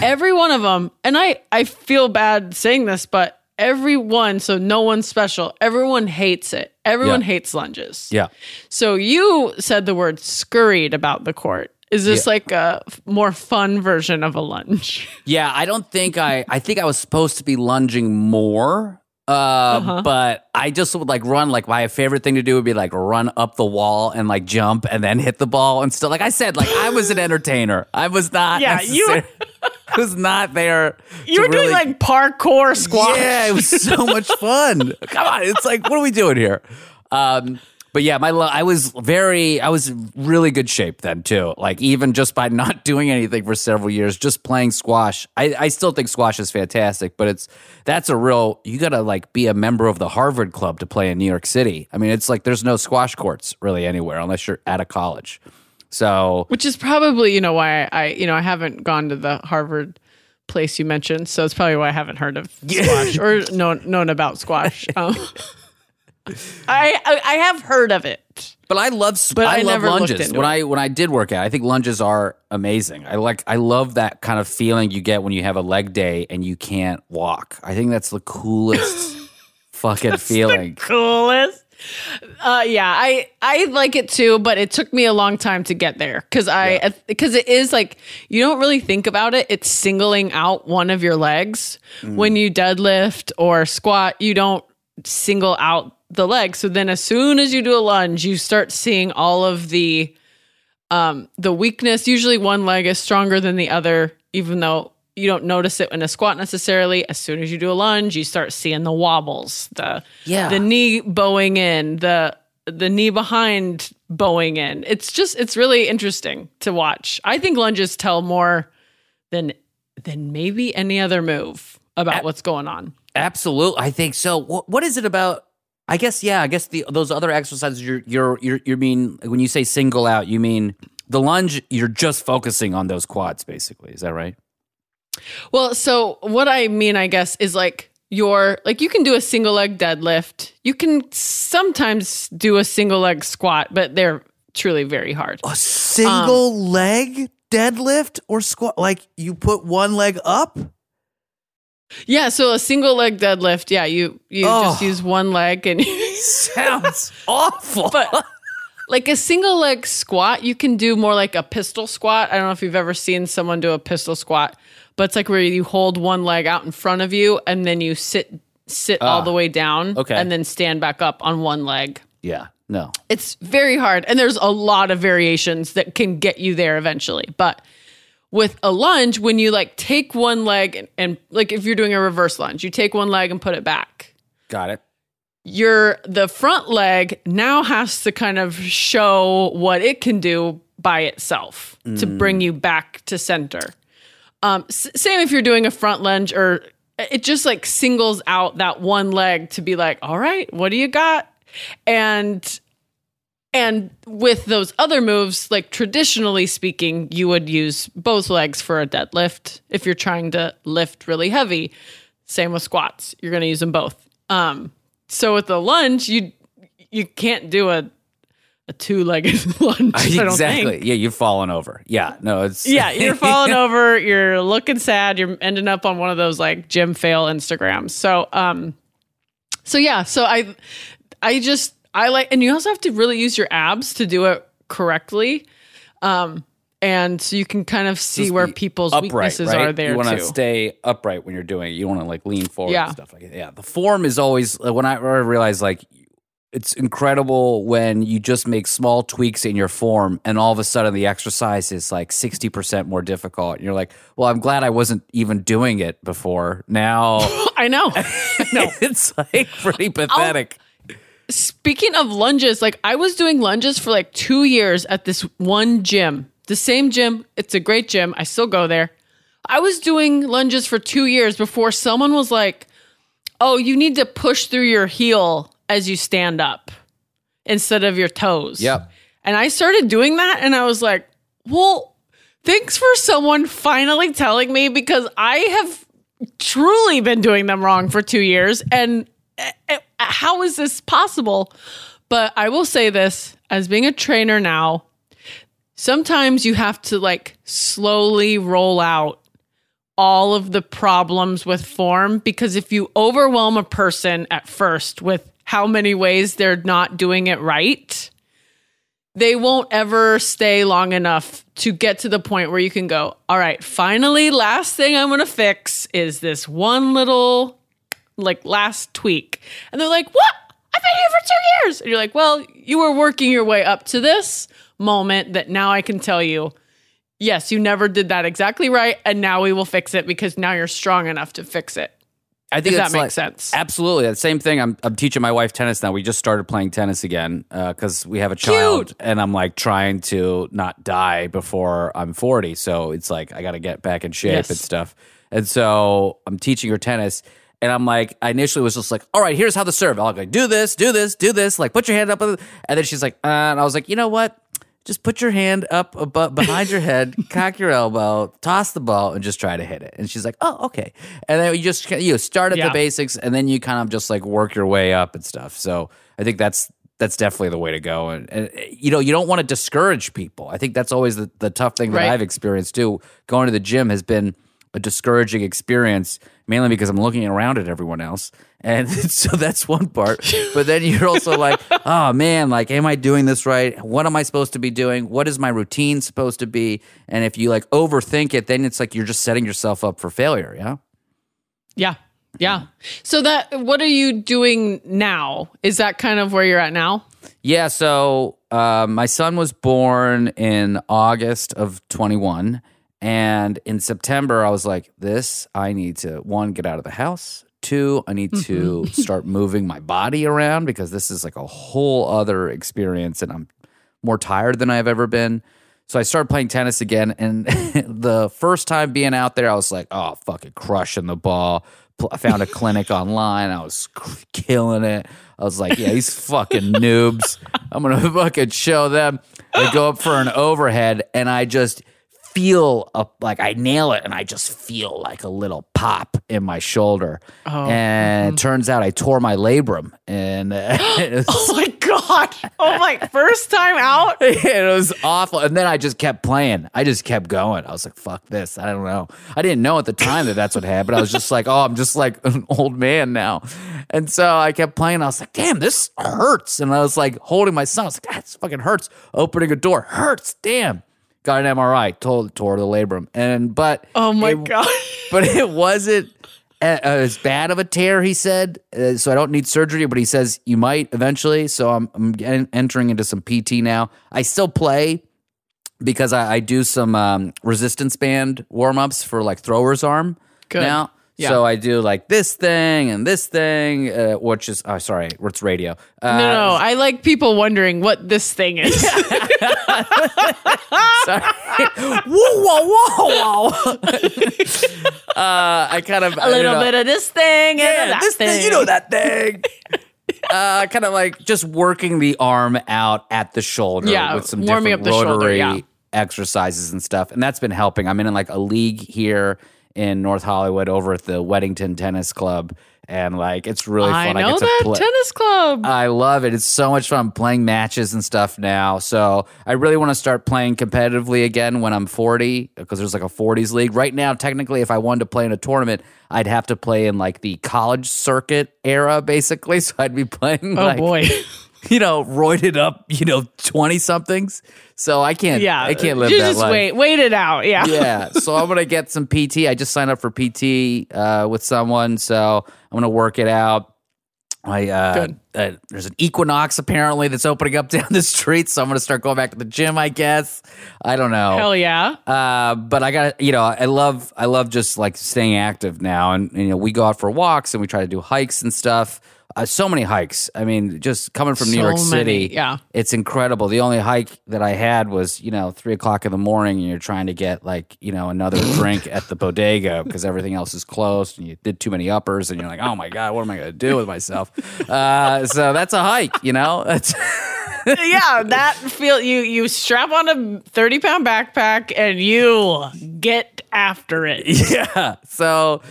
Every one of them, and I I feel bad saying this, but every one, so no one's special. Everyone hates it. Everyone Yeah. hates lunges. Yeah. So you said the word scurried about the court. Is this Yeah. like a more fun version of a lunge? Yeah, I don't think I. I think I was supposed to be lunging more, uh, Uh-huh. but I just would like run. Like my favorite thing to do would be like run up the wall and like jump and then hit the ball and still. Like I said, like I was an <laughs> entertainer. I was not. Yeah, you- <laughs> I was not there. You were doing really- like parkour squats. Yeah, it was so much fun. <laughs> Come on, it's like, what are we doing here? Um, but yeah, my lo- I was very, I was really good shape then too. Like even just by <laughs> not doing anything for several years, just playing squash. I, I still think squash is fantastic, but it's that's a real. You got to like be a member of the Harvard Club to play in New York City. I mean, it's like there's no squash courts really anywhere unless you're at a college. So Which is probably, you know, why I, you know, I haven't gone to the Harvard place you mentioned. So it's probably why I haven't heard of <laughs> squash or known known about squash. <laughs> Um, I, I I have heard of it. But I love But I, I love lunges. When it. I when I did work out, I think lunges are amazing. I like I love that kind of feeling you get when you have a leg day and you can't walk. I think that's the coolest <laughs> fucking feeling. Coolest. Uh, yeah, I I like it too, but it took me a long time to get there because I because it is like you don't really think about it. It's singling out one of your legs when you deadlift or squat. You don't single out the leg. So then, as soon as you do a lunge, you start seeing all of the um the weakness. Usually, one leg is stronger than the other, even though you don't notice it in a squat necessarily. As soon as you do a lunge, you start seeing the wobbles, the Yeah. the knee bowing in, the the knee behind bowing in. It's just it's really interesting to watch. I think lunges tell more than than maybe any other move about what's going on. Absolutely, I think so. What, what is it about? I guess yeah. I guess the those other exercises you're you're you're you mean when you say single out, you mean the lunge. You're just focusing on those quads, basically. Is that right? Well, so what I mean, I guess, is like your like you can do a single leg deadlift. You can sometimes do a single leg squat, but they're truly very hard. A single um, leg deadlift or squat? Like you put one leg up? Yeah, so a single leg deadlift, yeah, you you just Oh. use one leg and <laughs> Sounds awful. but like a single leg squat, you can do more like a pistol squat. I don't know if you've ever seen someone do a pistol squat, but it's like where you hold one leg out in front of you and then you sit sit all ah. the way down okay. and then stand back up on one leg. yeah, no. It's very hard and there's a lot of variations that can get you there eventually. But with a lunge, when you like take one leg and, and like if you're doing a reverse lunge, you take one leg and put it back Got it. your the front leg now has to kind of show what it can do by itself to bring you back to center. Um, s- same if you're doing a front lunge or it just like singles out that one leg to be like, all right, what do you got? And and with those other moves, like traditionally speaking, you would use both legs for a deadlift if you're trying to lift really heavy. Same with squats. You're going to use them both. Um, so with the lunge, you you can't do a a two-legged <laughs> lunge. I don't exactly. Yeah, you've fallen over. Yeah, no, it's Yeah, you're <laughs> falling over. You're looking sad. You're ending up on one of those like gym fail Instagrams. So, um, so yeah. So I, I just I like, and you also have to really use your abs to do it correctly. Um, and so you can kind of see Just where people's upright, weaknesses right? are there You want to stay upright when you're doing it. You don't want to like lean forward Yeah. and stuff like that. Yeah, the form is always uh, when I, when I realize like it's incredible when you just make small tweaks in your form and all of a sudden the exercise is like 60% more difficult. And you're like, well, I'm glad I wasn't even doing it before. Now <laughs> I know. <laughs> no. it's like pretty pathetic. Speaking of lunges, like I was doing lunges for like two years at this one gym, the same gym. It's a great gym. I still go there. I was doing lunges for two years before someone was like, oh, you need to push through your heel as you stand up instead of your toes. Yep. And I started doing that and I was like, well, thanks for someone finally telling me because I have truly been doing them wrong for two years. And Eh, eh, how is this possible? But I will say this as being a trainer now, sometimes you have to like slowly roll out all of the problems with form because if you overwhelm a person at first with how many ways they're not doing it right, they won't ever stay long enough to get to the point where you can go, all right, finally, last thing I'm going to fix is this one little, like, last tweak. And they're like, what? I've been here for two years. And you're like, well, you were working your way up to this moment that now I can tell you, yes, you never did that exactly right. And now we will fix it because now you're strong enough to fix it. I think that makes like- sense. Absolutely, the same thing. I'm I'm teaching my wife tennis now. We just started playing tennis again uh, because we have a child, Cute. and I'm like trying to not die before I'm 40. So it's like I got to get back in shape Yes. and stuff. And so I'm teaching her tennis. And I'm like, I initially was just like, all right, here's how the serve. I'll go, do this, do this, do this. Like, put your hand up. And then she's like, uh, and I was like, you know what? Just put your hand up above, behind your head, <laughs> cock your elbow, toss the ball, and just try to hit it. And she's like, "Oh, okay." And then you just you know, start at Yeah. the basics, and then you kind of just like work your way up and stuff. So I think that's that's definitely the way to go. And, and you know, you don't want to discourage people. I think that's always the, the tough thing that Right. I've experienced too. Going to the gym has been a discouraging experience, mainly because I'm looking around at everyone else. And <laughs> so that's one part. But then you're also like, <laughs> oh man, like, am I doing this right? What am I supposed to be doing? What is my routine supposed to be? And if you like overthink it, then it's like you're just setting yourself up for failure. Yeah. Yeah. Yeah. So that what are you doing now? Is that kind of where you're at now? Yeah. So uh, my son was born in August of 21. And in September, I was like, this, I need to, one, get out of the house. Two, I need to mm-hmm. <laughs> start moving my body around because this is like a whole other experience and I'm more tired than I've ever been. So I started playing tennis again. And <laughs> the first time being out there, I was like, oh, fucking crushing the ball. I found a clinic <laughs> online. I was killing it. I was like, yeah, these fucking noobs. I'm going to fucking show them. I go up for an overhead and I just feel a, like I nail it and I just feel like a little pop in my shoulder. Oh, and it turns out I tore my labrum and uh, <laughs> <gasps> Oh my god! Oh my first time out. <laughs> it was awful. And then I just kept playing. I just kept going. I was like, fuck this. I don't know. I didn't know at the time that that's what happened. I was just like, oh, I'm just like an old man now. And so I kept playing. I was like, damn, this hurts. And I was like holding my son. I was like, that fucking hurts. Opening a door hurts. Damn. Got an MRI. Told tore the labrum. And but Oh my it- god! but it wasn't as bad of a tear. He said, uh, so I don't need surgery. But he says you might eventually. So I'm, I'm entering into some PT now. I still play because I, I do some um, resistance band warm ups for like thrower's arm Good. now. Yeah. So I do like this thing and this thing, uh, which is oh sorry, it's radio. Uh, No, no, I like people wondering what this thing is. <laughs> <laughs> sorry. whoa, whoa, whoa, whoa. <laughs> uh, I kind of A little bit of this thing and yeah, this thing. thing, you know that thing. uh, kind of like just working the arm out at the shoulder Yeah, with some warming different up the shoulder, rotary yeah. exercises and stuff, and that's been helping. I'm in like a league here in North Hollywood over at the Weddington Tennis Club, and like it's really fun. I know to that play- tennis club. I love it. It's so much fun playing matches and stuff now. So I really want to start playing competitively again when I'm 40 because there's like a 40s league. Right now, technically, if I wanted to play in a tournament, I'd have to play in like the college circuit era, basically. <laughs> So I'd be playing oh like, boy. <laughs> <laughs> you know, roided up, you know, 20 somethings. So I can't, Yeah. I can't live you that just life. wait. Wait it out. Yeah. yeah. <laughs> So I'm gonna get some PT. I just signed up for PT uh, with someone, so I'm gonna work it out. I uh, uh, there's an Equinox apparently that's opening up <laughs> down the street, so I'm gonna start going back to the gym. I guess I don't know. Hell yeah. Uh, but I got you know I love I love just like staying active now, and, and, you know we go out for walks and we try to do hikes and stuff. Uh, so many hikes. I mean, just coming from New So York many, City, yeah. it's incredible. The only hike that I had was you know three o'clock in the morning, and you're trying to get like you know another <coughs> drink at the bodega because everything else is closed, and you did too many uppers, and you're like, oh my god, what am I going to do with myself? <laughs> Uh, so that's a hike, you know. <laughs> Yeah, that feel you you strap on a 30 pound backpack and you get after it. <laughs> yeah. So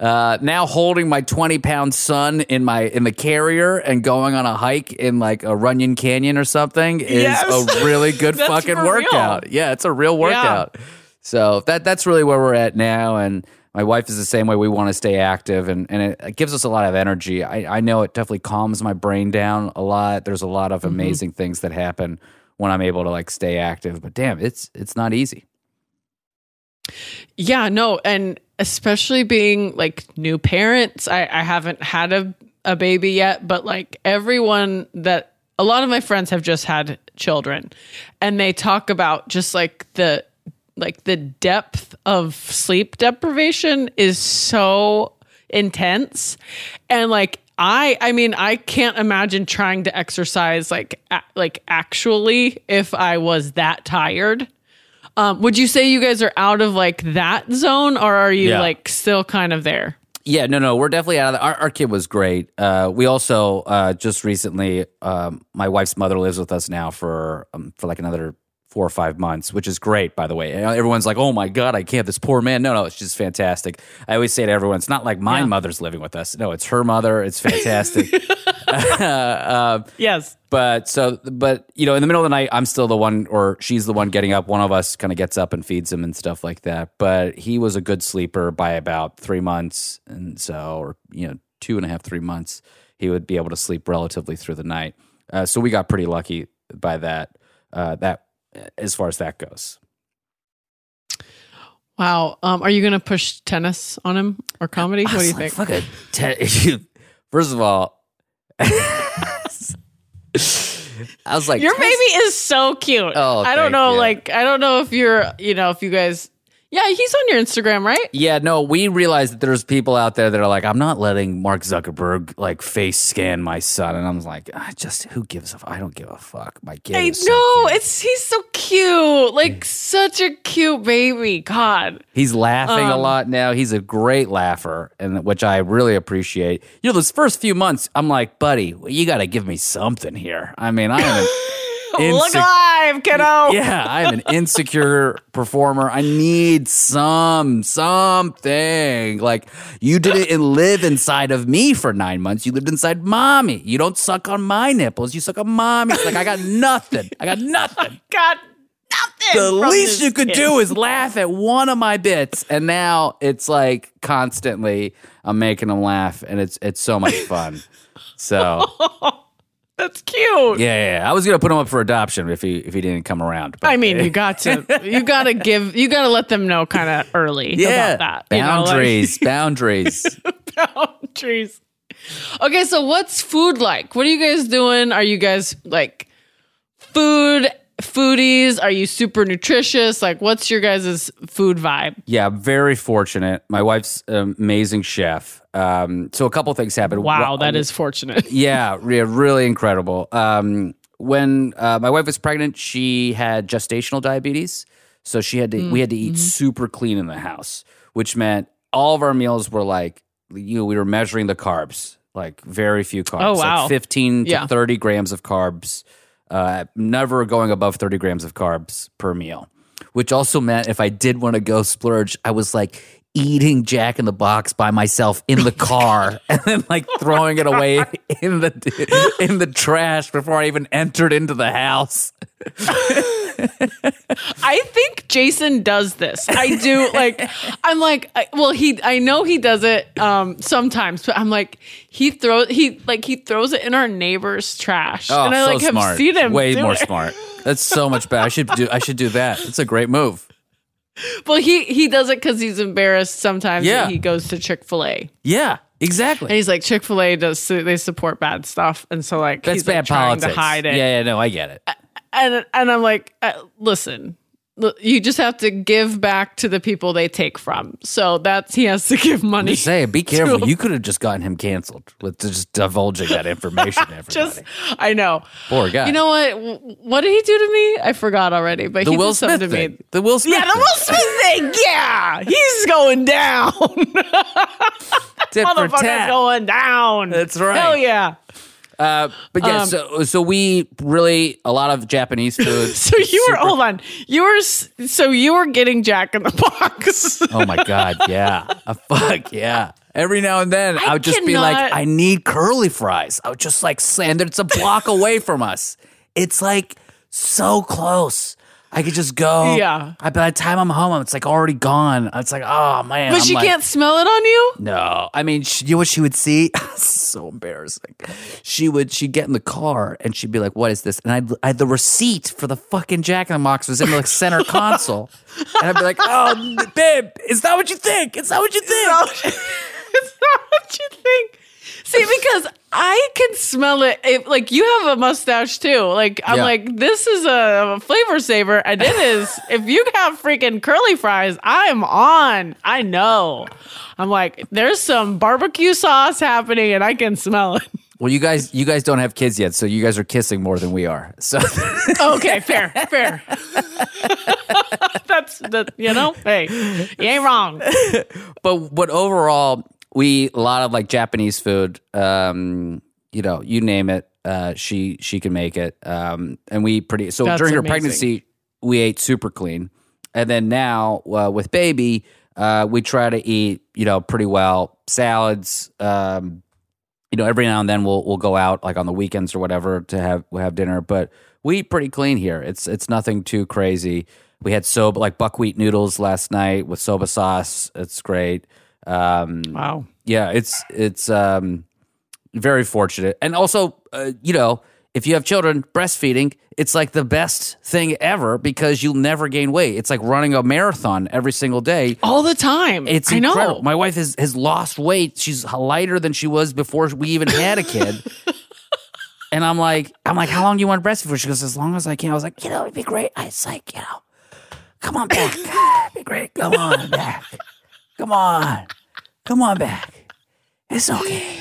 uh, now holding my 20 pound son in my in the carrier and going on a hike in like a Runyon Canyon or something is Yes. a really good <laughs> fucking for real. workout. Yeah, it's a real workout. So that that's really where we're at now and my wife is the same way. We want to stay active, and, and it, it gives us a lot of energy. I, I know it definitely calms my brain down a lot. There's a lot of amazing things that happen when I'm able to like stay active. But damn, it's it's not easy. Yeah, no, and especially being like new parents. I, I haven't had a, a baby yet, but like everyone that a lot of my friends have just had children and they talk about just like the like the depth of sleep deprivation is so intense and like I I mean I can't imagine trying to exercise like a, like actually if I was that tired. Um, would you say you guys are out of like that zone, or are you Yeah. like still kind of there? Yeah, no, no, we're definitely out of the. Our, our kid was great. Uh, we also uh, just recently, um, my wife's mother lives with us now for um, for like another four or five months, which is great, by the way. Everyone's like, "Oh my god, I can't." This poor man. No, no, it's just fantastic. I always say to everyone, it's not like my mother's living with us. No, it's her mother. It's fantastic. <laughs> uh, Yes. but so, but you know, in the middle of the night, I'm still the one, or she's the one getting up. One of us kind of gets up and feeds him and stuff like that. But he was a good sleeper by about three months, and so, or you know, two and a half, three months, he would be able to sleep relatively through the night. Uh, so we got pretty lucky by that. Uh, that as far as that goes. Wow. Um, are you gonna push tennis on him or comedy? What do you think? Fuck it. <laughs> Te- <laughs> First of all, I was like, Your baby is so cute. Oh, I don't know. you. Like, I don't know if you're, you know, if you guys. Yeah, he's on your Instagram, right? Yeah, no, we realized that there's people out there that are like, I'm not letting Mark Zuckerberg like face scan my son, and I'm like, I just who gives a? F- I don't give a fuck. My kid. I so know cute. it's he's so cute, like such a cute baby. God, He's laughing a um, lot now. He's a great laugher, and which I really appreciate. You know, those first few months, I'm like, buddy, you got to give me something here. I mean, I <laughs> haven't. Look inse- alive, kiddo. yeah, I'm an insecure <laughs> performer. I need some something. Like you didn't live inside of me for nine months. You lived inside mommy. You don't suck on my nipples. You suck on mommy. Like I got nothing. I got nothing. <laughs> Got nothing. The least you could kid. do is laugh at one of my bits, and now it's like constantly I'm making them laugh, and it's it's so much fun. So <laughs> That's cute. yeah, yeah, yeah. I was gonna put him up for adoption if he if he didn't come around. But I mean, you got to, <laughs> you got to give, you got to let them know kind of early yeah, about that. you know, like- boundaries, <laughs> boundaries. boundaries. Okay, so what's food like? What are you guys doing? Are you guys like food foodies? Are you super nutritious? Like, what's your guys' food vibe? Yeah, very fortunate. My wife's an amazing chef. Um, so a couple things happened. Wow, that is fortunate. <laughs> Yeah, re- really incredible. Um, when uh, my wife was pregnant, she had gestational diabetes, so she had to. We had to eat super clean in the house, which meant all of our meals were like you know we were measuring the carbs, like very few carbs. Oh, like wow. fifteen to Yeah. thirty grams of carbs. Uh, never going above thirty grams of carbs per meal, which also meant if I did want to go splurge, I was like eating Jack in the Box by myself in the car <laughs> and then like throwing it away <laughs> in the in the trash before I even entered into the house. I think Jason does this. I do like I'm like I, well he I know he does it um sometimes but I'm like he throws he like he throws it in our neighbor's trash Oh, and I so like have smart. seen him Way more it. smart. That's so much better. I should do I should do that. It's a great move. Well he he does it cuz he's embarrassed sometimes Yeah. he goes to Chick-fil-A Yeah, exactly. and he's like Chick-fil-A does they support bad stuff and so like That's he's like, bad trying politics. to hide it Yeah, yeah, no, I get it. and and I'm like, uh, listen, you just have to give back to the people they take from. So that's he has to give money. Say, be <laughs> careful. You could have just gotten him canceled with just divulging that <laughs> information everybody. Just, I know. Poor guy. You know what? What did he do to me? I forgot already. But the he Will did something Smith to thing. me. The Will Smith. Yeah, the Will Smith thing. Yeah, he's going down. <laughs> For Motherfucker's going down. That's right. Hell yeah. Uh, but yeah, Um, so so we really a lot of Japanese <laughs> food. So you were Super- hold on. You were so you were getting Jack in the Box. <laughs> Oh my god, yeah, Uh, fuck yeah. Every now and then, I, would just be like, I need curly fries. I would just like it. It's a block away from us. It's like so close. I could just go. Yeah. I, by the time I'm home, it's like already gone. It's like, oh man. but I'm she like, can't smell it on you. No, I mean, she, you know what she would see? <laughs> so embarrassing. She would she'd get in the car and she'd be like, "What is this?" And I'd, I the receipt for the fucking Jack in the Box was in the center console, and I'd be like, "Oh, babe, is that what you think? Is that what you think?" it's <laughs> not what you think. See, because I can smell it. If, like you have a mustache too. Like I'm Yeah. like, this is a, a flavor saver, and it is. <laughs> if you have freaking curly fries, I'm on. I know. I'm like, there's some barbecue sauce happening, and I can smell it. <laughs> Well, you guys, you guys don't have kids yet, so you guys are kissing more than we are. So <laughs> Okay, fair, fair. That's that. You know, hey, you ain't wrong. but but overall, we eat a lot of like Japanese food. Um, you know, you name it. Uh, she she can make it. Um, and we eat pretty. So That's during her amazing. pregnancy, we ate super clean, and then now uh, with baby, uh, we try to eat you know pretty well. Salads. Um, you know, every now and then we'll we'll go out like on the weekends or whatever to have we'll have dinner, but we eat pretty clean here. It's it's nothing too crazy. We had soba like buckwheat noodles last night with soba sauce. It's great. Um, Wow. yeah, it's it's um, very fortunate, and also uh, you know if you have children, breastfeeding it's like the best thing ever because you'll never gain weight. It's like running a marathon every single day. All the time. It's I incredible. know. My wife has, has lost weight. She's lighter than she was before we even had a kid. <laughs> and I'm like, I'm like, how long do you want to breastfeed for? She goes, as long as I can. I was like, you know, it'd be great. I was like, you know, come on back. It'd be great. Come on back. Come on. Come on back. It's okay.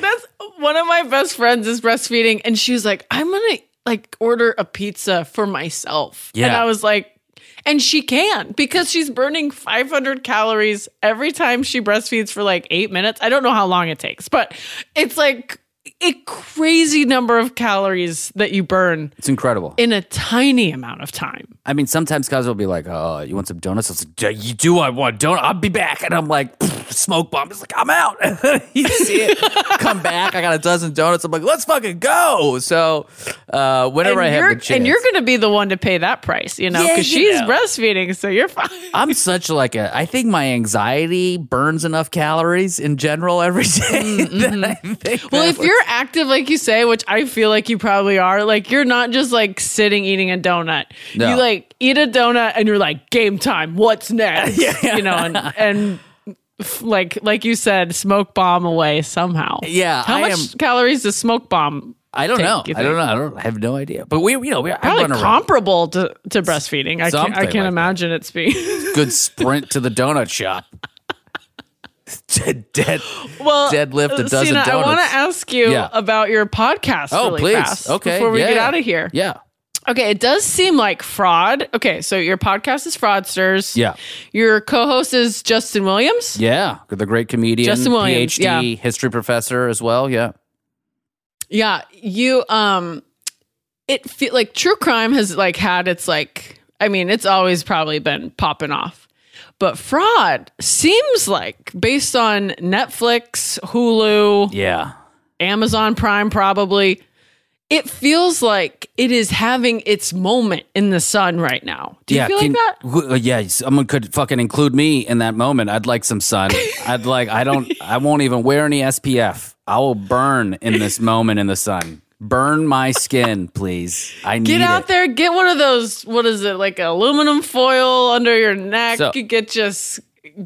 That's one of my best friends is breastfeeding, and she was like, "I'm gonna like order a pizza for myself." Yeah. And I was like, and she can because she's burning 500 calories every time she breastfeeds for like eight minutes. I don't know how long it takes, but it's like a crazy number of calories that you burn It's incredible. in a tiny amount of time. I mean, sometimes guys will be like, "Oh, you want some donuts?" I was like, "Yeah, "You do? I want donut. I'll be back." And I'm like, "Pfft, "Smoke bomb." It's like, "I'm out." <laughs> you see it come back. I got a dozen donuts. I'm like, "Let's fucking go!" So, uh, whenever I and have you're the chance, and you're going to be the one to pay that price, you know, Yeah, because you she's know. breastfeeding, so you're fine. I'm such like a. I think my anxiety burns enough calories in general every day <laughs> that I think. Mm-hmm. Well, that if would- you're active, like you say, which I feel like you probably are, like you're not just like sitting eating a donut. No. You like eat a donut and you're like, game time. What's next? <laughs> You know, and and like like you said, smoke bomb away somehow. Yeah, How I much am- calories does smoke bomb? I don't take, know. I don't know. I don't I have no idea. But we, you know, we Probably around. comparable to, to breastfeeding. I can't, I can't like that. imagine it's being Good sprint to the donut shop. <laughs> dead, dead, well. deadlift a dozen Seena, I want to ask you Yeah. about your podcast. Oh, really please. fast Okay. Before we yeah. get out of here. Yeah. Okay, it does seem like fraud. Okay, so your podcast is Fraudsters. Yeah. Your co-host is Justin Williams. Yeah. The great comedian, Justin Williams, PhD, yeah. history professor as well. Yeah. Yeah, you um it feel like true crime has like had its like I mean, it's always probably been popping off. But fraud seems like based on Netflix, Hulu, Yeah. Amazon Prime probably it feels like it is having its moment in the sun right now. Do you yeah, feel can- like that? uh, yeah, someone could fucking include me in that moment. I'd like some sun. <laughs> I'd like. I don't. I won't even wear any SPF. I will burn in this moment in the sun. Burn my skin, please. I need Get out it. there, get one of those. What is it? Like aluminum foil under your neck. So- get just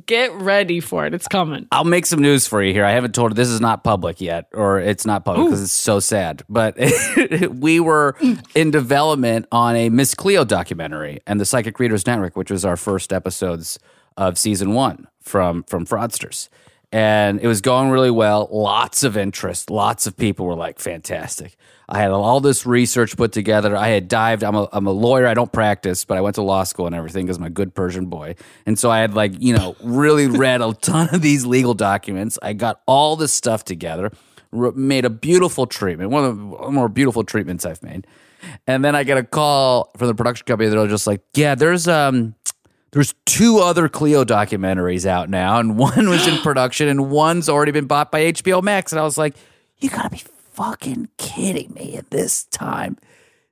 get ready for it. It's coming. I'll make some news for you here. I haven't told this is not public yet, or it's not public because it's so sad. But <laughs> we were in development on a Miss Cleo documentary and the Psychic Readers Network, which was our first episodes of season one from from Fraudsters. And it was going really well. Lots of interest. Lots of people were like, fantastic. I had all this research put together. I had dived. I'm a, I'm a lawyer. I don't practice, but I went to law school and everything because I'm a good Persian boy. And so I had like, you know, really read a ton of these legal documents. I got all this stuff together, made a beautiful treatment, one of the more beautiful treatments I've made. And then I get a call from the production company. They're just like, yeah, there's, um, there's two other Cleo documentaries out now, and one was in <gasps> production, and one's already been bought by HBO Max. And I was like, "You gotta be fucking kidding me!" At this time,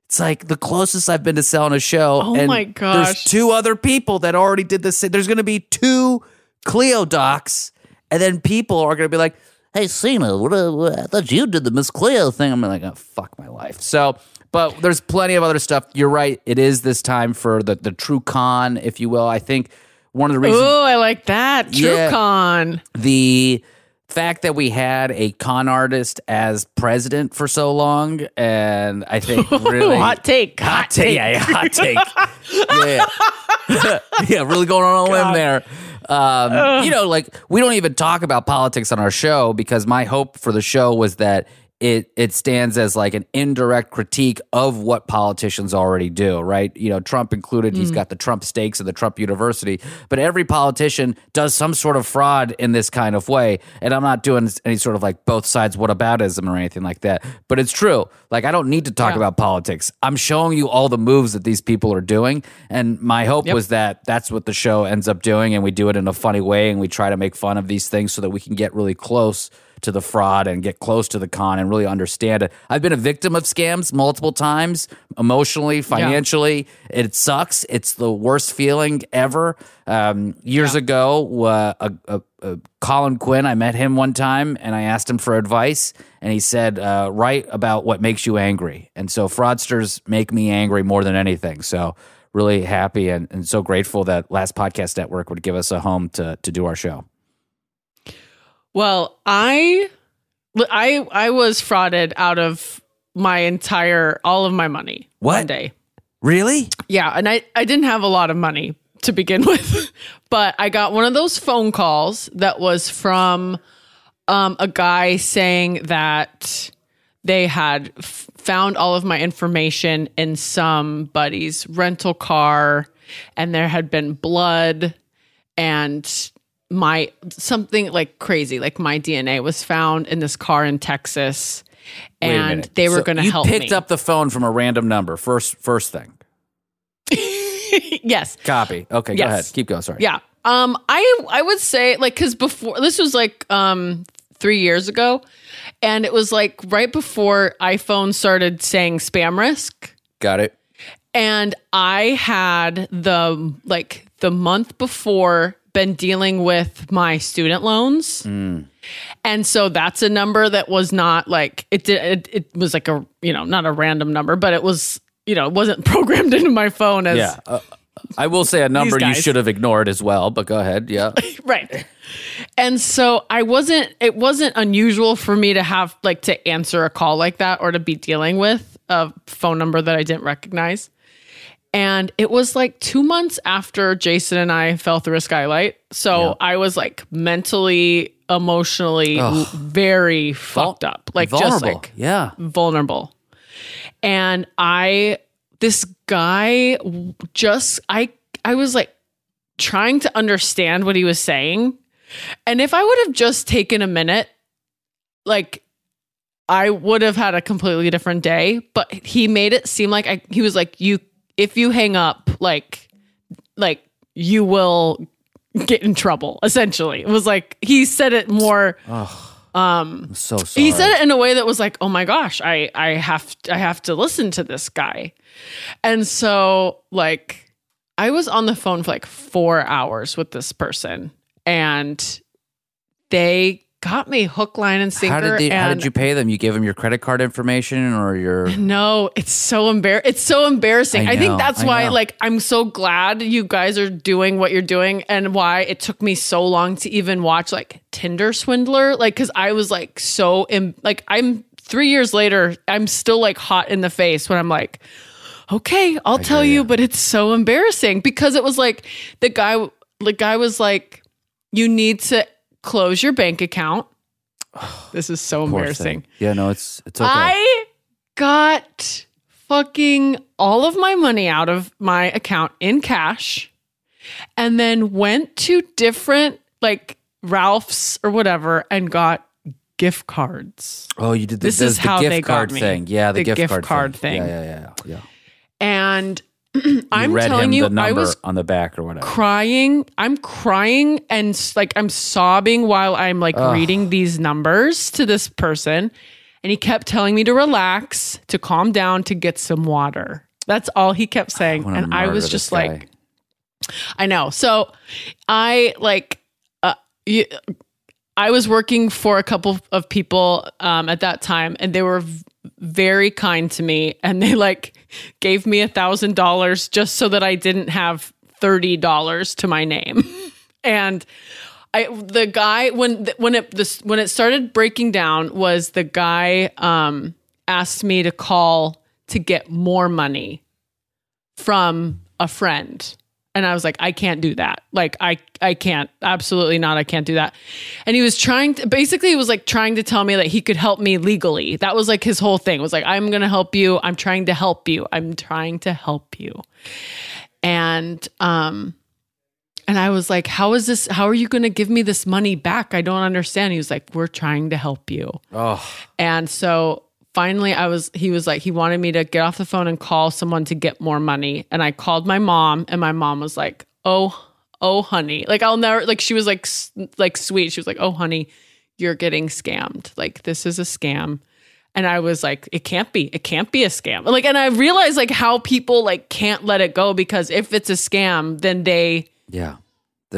it's like the closest I've been to selling a show. Oh and my There's two other people that already did this. There's gonna be two Cleo docs, and then people are gonna be like, "Hey, Seena, what, uh, what, I thought you did the Miss Cleo thing." I'm like, "Oh, fuck my life." So. But there's plenty of other stuff. You're right. It is this time for the, the true con, if you will. I think one of the reasons Oh, I like that. Yeah. TrueCon. the fact that we had a con artist as president for so long, and I think <laughs> really hot take. Hot, hot take, yeah, yeah, hot <laughs> take, yeah, <laughs> yeah, really going on a limb there. Um, you know, like we don't even talk about politics on our show because my hope for the show was that it it stands as like an indirect critique of what politicians already do, right? You know, Trump included, he's mm. got the Trump Steaks and the Trump University, but every politician does some sort of fraud in this kind of way. And I'm not doing any sort of like both sides what whataboutism or anything like that, but it's true. Like I don't need to talk Yeah. about politics. I'm showing you all the moves that these people are doing, and my hope Yep. was that that's what the show ends up doing, and we do it in a funny way, and we try to make fun of these things so that we can get really close to the fraud and get close to the con and really understand it. I've been a victim of scams multiple times, emotionally, financially. It sucks. It's the worst feeling ever. Um, years ago, uh, a, a, a Colin Quinn, I met him one time and I asked him for advice, and he said, uh, "Write about what makes you angry." And so, fraudsters make me angry more than anything. So. Really happy and, and so grateful that Last Podcast Network would give us a home to to do our show. Well, I, I, I was frauded out of my entire all of my money What? one day. Really? Yeah, and I I didn't have a lot of money to begin <laughs> with, but I got one of those phone calls that was from um, a guy saying that they had f- found all of my information in somebody's rental car, and there had been blood and my something like crazy like my dna was found in this car in texas and they were So going to you help picked me. up the phone from a random number. First, first thing. <laughs> yes. Copy. Okay, go ahead. Keep going. Sorry. Yeah. Um, I I would say like because before this was like um three years ago, and it was like right before iPhone started saying spam risk, Got it. and I had the like the month before been dealing with my student loans. And so that's a number that was not like it did it, it was like a you know not a random number but it was you know it wasn't <laughs> programmed into my phone as Yeah. Uh, I will say a number you should have ignored as well, but go ahead. Yeah. <laughs> right and so i wasn't it wasn't unusual for me to have like to answer a call like that or to be dealing with a phone number that i didn't recognize and it was like two months after jason and i fell through a skylight so i was like mentally emotionally very fucked up like just Vulnerable. like yeah. vulnerable. And I this guy just I I was like trying to understand what he was saying. And if I would have just taken a minute like I would have had a completely different day, but he made it seem like I he was like you if you hang up like like you will get in trouble essentially. It was like he said it more um, I'm so sorry. he said it in a way that was like, "Oh my gosh, I I have I have to listen to this guy." And so like I was on the phone for like 4 hours with this person and they got me hook line and sinker How did, they, how did you pay them? You gave them your credit card information or your. <laughs> no, it's so embar it's so embarrassing. I I, think that's I why know. like I'm so glad you guys are doing what you're doing and why it took me so long to even watch like Tinder Swindler like cuz I was like so Im- like I'm 3 years later I'm still like hot in the face when I'm like okay, I'll tell you, but it's so embarrassing because it was like the guy the guy was like you need to close your bank account. <sighs> This is so Poor embarrassing. thing. Yeah, no, it's it's okay. I got fucking all of my money out of my account in cash and then went to different like Ralph's or whatever and got gift cards. oh, you did the, This is the how gift they got card me. thing. Yeah, the, gift, card, thing. Yeah, yeah, yeah. yeah. And <clears throat> I'm read telling him you, the number I was on the back or whatever. crying. I'm crying and like I'm sobbing while I'm like reading these numbers to this person. And he kept telling me to relax, to calm down, to get some water. That's all he kept <sighs> saying. wanna And I was just guy. like, I know. So I like, uh, you, I was working for a couple of people um, at that time, and they were v- very kind to me, and they like gave me a thousand dollars just so that I didn't have thirty dollars to my name, <laughs> and. I the guy when when it this when it started breaking down was the guy um asked me to call to get more money from a friend and I was like I can't do that like I I can't absolutely not I can't do that and he was trying to basically he was like trying to tell me that he could help me legally that was like his whole thing was like I'm going to help you I'm trying to help you I'm trying to help you and um and I was like, How is this? How are you going to give me this money back? I don't understand. He was like, We're trying to help you. Oh, And so finally, I was, he was like, he wanted me to get off the phone and call someone to get more money. And I called my mom, and my mom was like, Oh, oh, honey. Like, I'll never, like, she was like, like sweet. She was like, Oh, honey, you're getting scammed. Like, this is a scam. And I was like, it can't be. It can't be a scam. Like, and I realized like how people like can't let it go because if it's a scam, then they, yeah.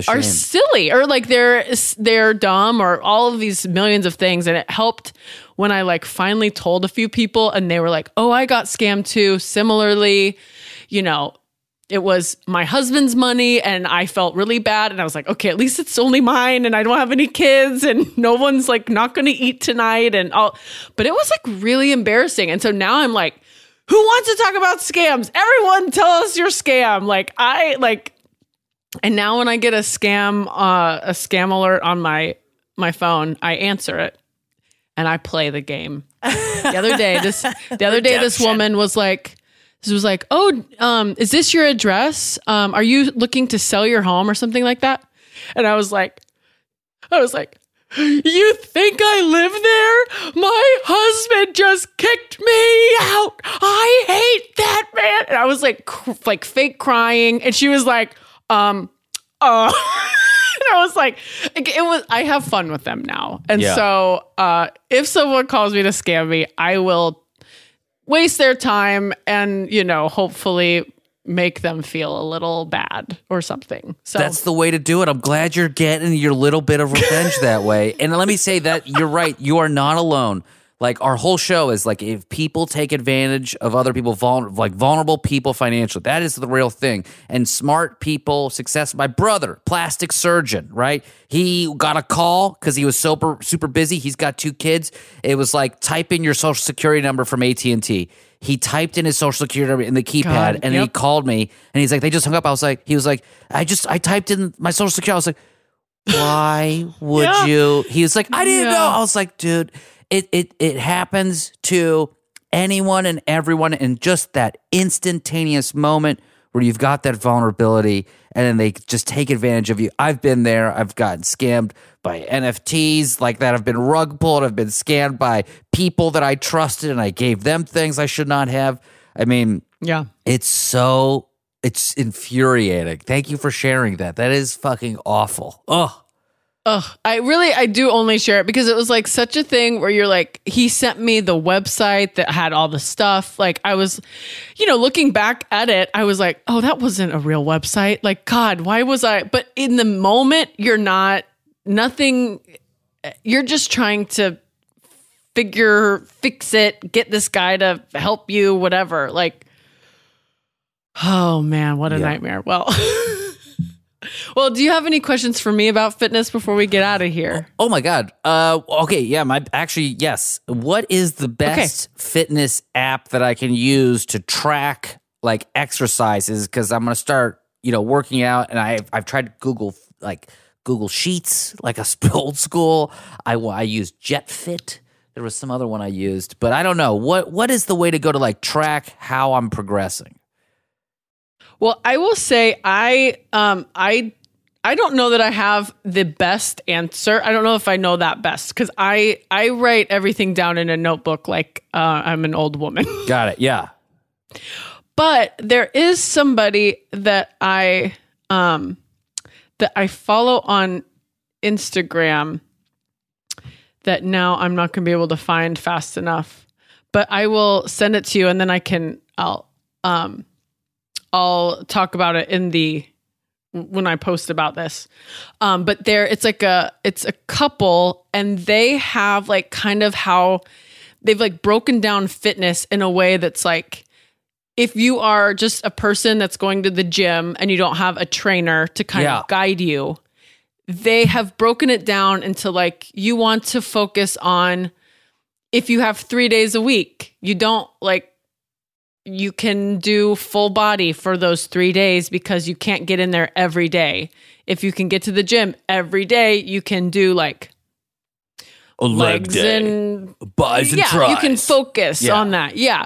Are silly or like they're they're dumb or all of these millions of things. And it helped when i like finally told a few people and they were like oh i got scammed too. Similarly you know it was my husband's money and i felt really bad and i was like okay at least it's only mine and i don't have any kids and <laughs> no one's like not going to eat tonight and all. But it was like really embarrassing. And so now i'm like who wants to talk about scams? Everyone tell us your scam. Like i like and now when I get a scam uh, a scam alert on my my phone, I answer it and I play the game. The other day, this the other day, this woman was like, this was like, oh, um, is this your address? Um, are you looking to sell your home or something like that? And I was like, I was like, You think I live there? My husband just kicked me out. I hate that man. And I was like, cr- like fake crying. And she was like, um, uh, <laughs> and I was like, it it was, I have fun with them now. And Yeah. so, uh, if someone calls me to scam me, I will waste their time and, you know, hopefully make them feel a little bad or something. So That's the way to do it. I'm glad you're getting your little bit of revenge that way. And let me say that you're right. You are not alone. Like our whole show is like if people take advantage of other people, like vulnerable people financially, that is the real thing. And smart people, success. My brother, plastic surgeon, right? He got a call because he was super super busy. He's got two kids. It was like type in your social security number from AT and T. He typed in his social security number in the keypad, God, and then he called me, and he's like, "They just hung up." I was like, "He was like, I just I typed in my social security." I was like, "Why would Yeah. you?" He was like, "I didn't Yeah. know." I was like, "Dude, it it it happens to anyone and everyone in just that instantaneous moment where you've got that vulnerability and then they just take advantage of you. I've been there. I've gotten scammed by NFTs like that. I've been rug pulled. I've been scammed by people that I trusted and I gave them things I should not have. I mean, yeah. it's so it's infuriating. Thank you for sharing that. That is fucking awful. Oh, Ugh, I really I do only share it because it was like such a thing where you're like he sent me the website that had all the stuff. Like I was, you know, looking back at it, I was like, oh, that wasn't a real website. Like God, why was I? But in the moment, you're not nothing. You're just trying to figure fix it, get this guy to help you, whatever. Like, oh man, what a Yeah. nightmare. Well. <laughs> Well, do you have any questions for me about fitness before we get out of here? oh my god. Uh, okay, yeah. My actually, yes. What is the best fitness app that I can use to track like exercises? Because I'm gonna start, you know, working out, and I've I've tried Google like Google Sheets, like a <laughs> old school. I I used JetFit. There was some other one I used, but I don't know what what is the way to go to like track how I'm progressing. Well, I will say I um I I don't know that I have the best answer. I don't know if I know that best cuz I I write everything down in a notebook like uh, I'm an old woman. <laughs> Got it. Yeah. but there is somebody that I um that I follow on Instagram that now I'm not going to be able to find fast enough. But I will send it to you and then I can I'll um I'll talk about it in the when I post about this. Um but there it's like a it's a couple and they have like kind of how they've like broken down fitness in a way that's like if you are just a person that's going to the gym and you don't have a trainer to kind Yeah. of guide you, they have broken it down into like you want to focus on if you have three days a week, you don't like you can do full body for those three days because you can't get in there every day. If you can get to the gym every day, you can do like A leg legs and buys yeah, you can focus Yeah. on that. Yeah.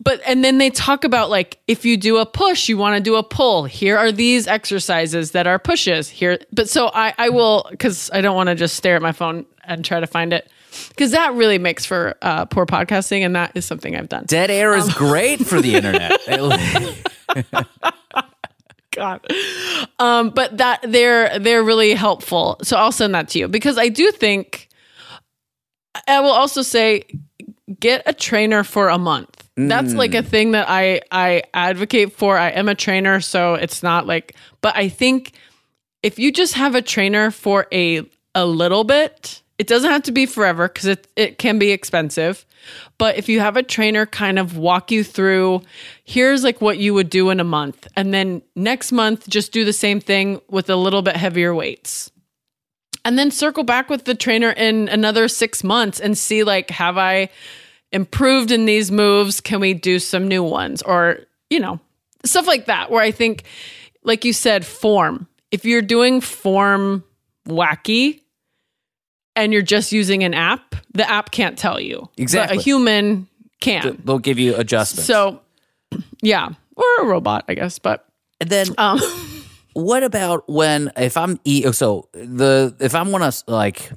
But and then they talk about like if you do a push, you want to do a pull. Here are these exercises that are pushes. Here, but so I I will because I don't want to just stare at my phone and try to find it because that really makes for uh, poor podcasting, and that is something I've done. Dead air is great for the internet. <laughs> God. Um, but that they're they're really helpful. So I'll send that to you because I do think I will also say get a trainer for a month. That's like a thing that I I advocate for. I am a trainer, so it's not like but I think if you just have a trainer for a a little bit, it doesn't have to be forever because it it can be expensive. But if you have a trainer kind of walk you through, here's like what you would do in a month. And then next month, just do the same thing with a little bit heavier weights. And then circle back with the trainer in another six months and see like, have I improved in these moves? Can we do some new ones? Or, you know, stuff like that, where I think, like you said, form. If you're doing form wacky, and you're just using an app, the app can't tell you. Exactly. But a human can. They'll give you adjustments. So, yeah, or a robot, I guess. But and then um, <laughs> what about when if I'm e- so the if I'm want to like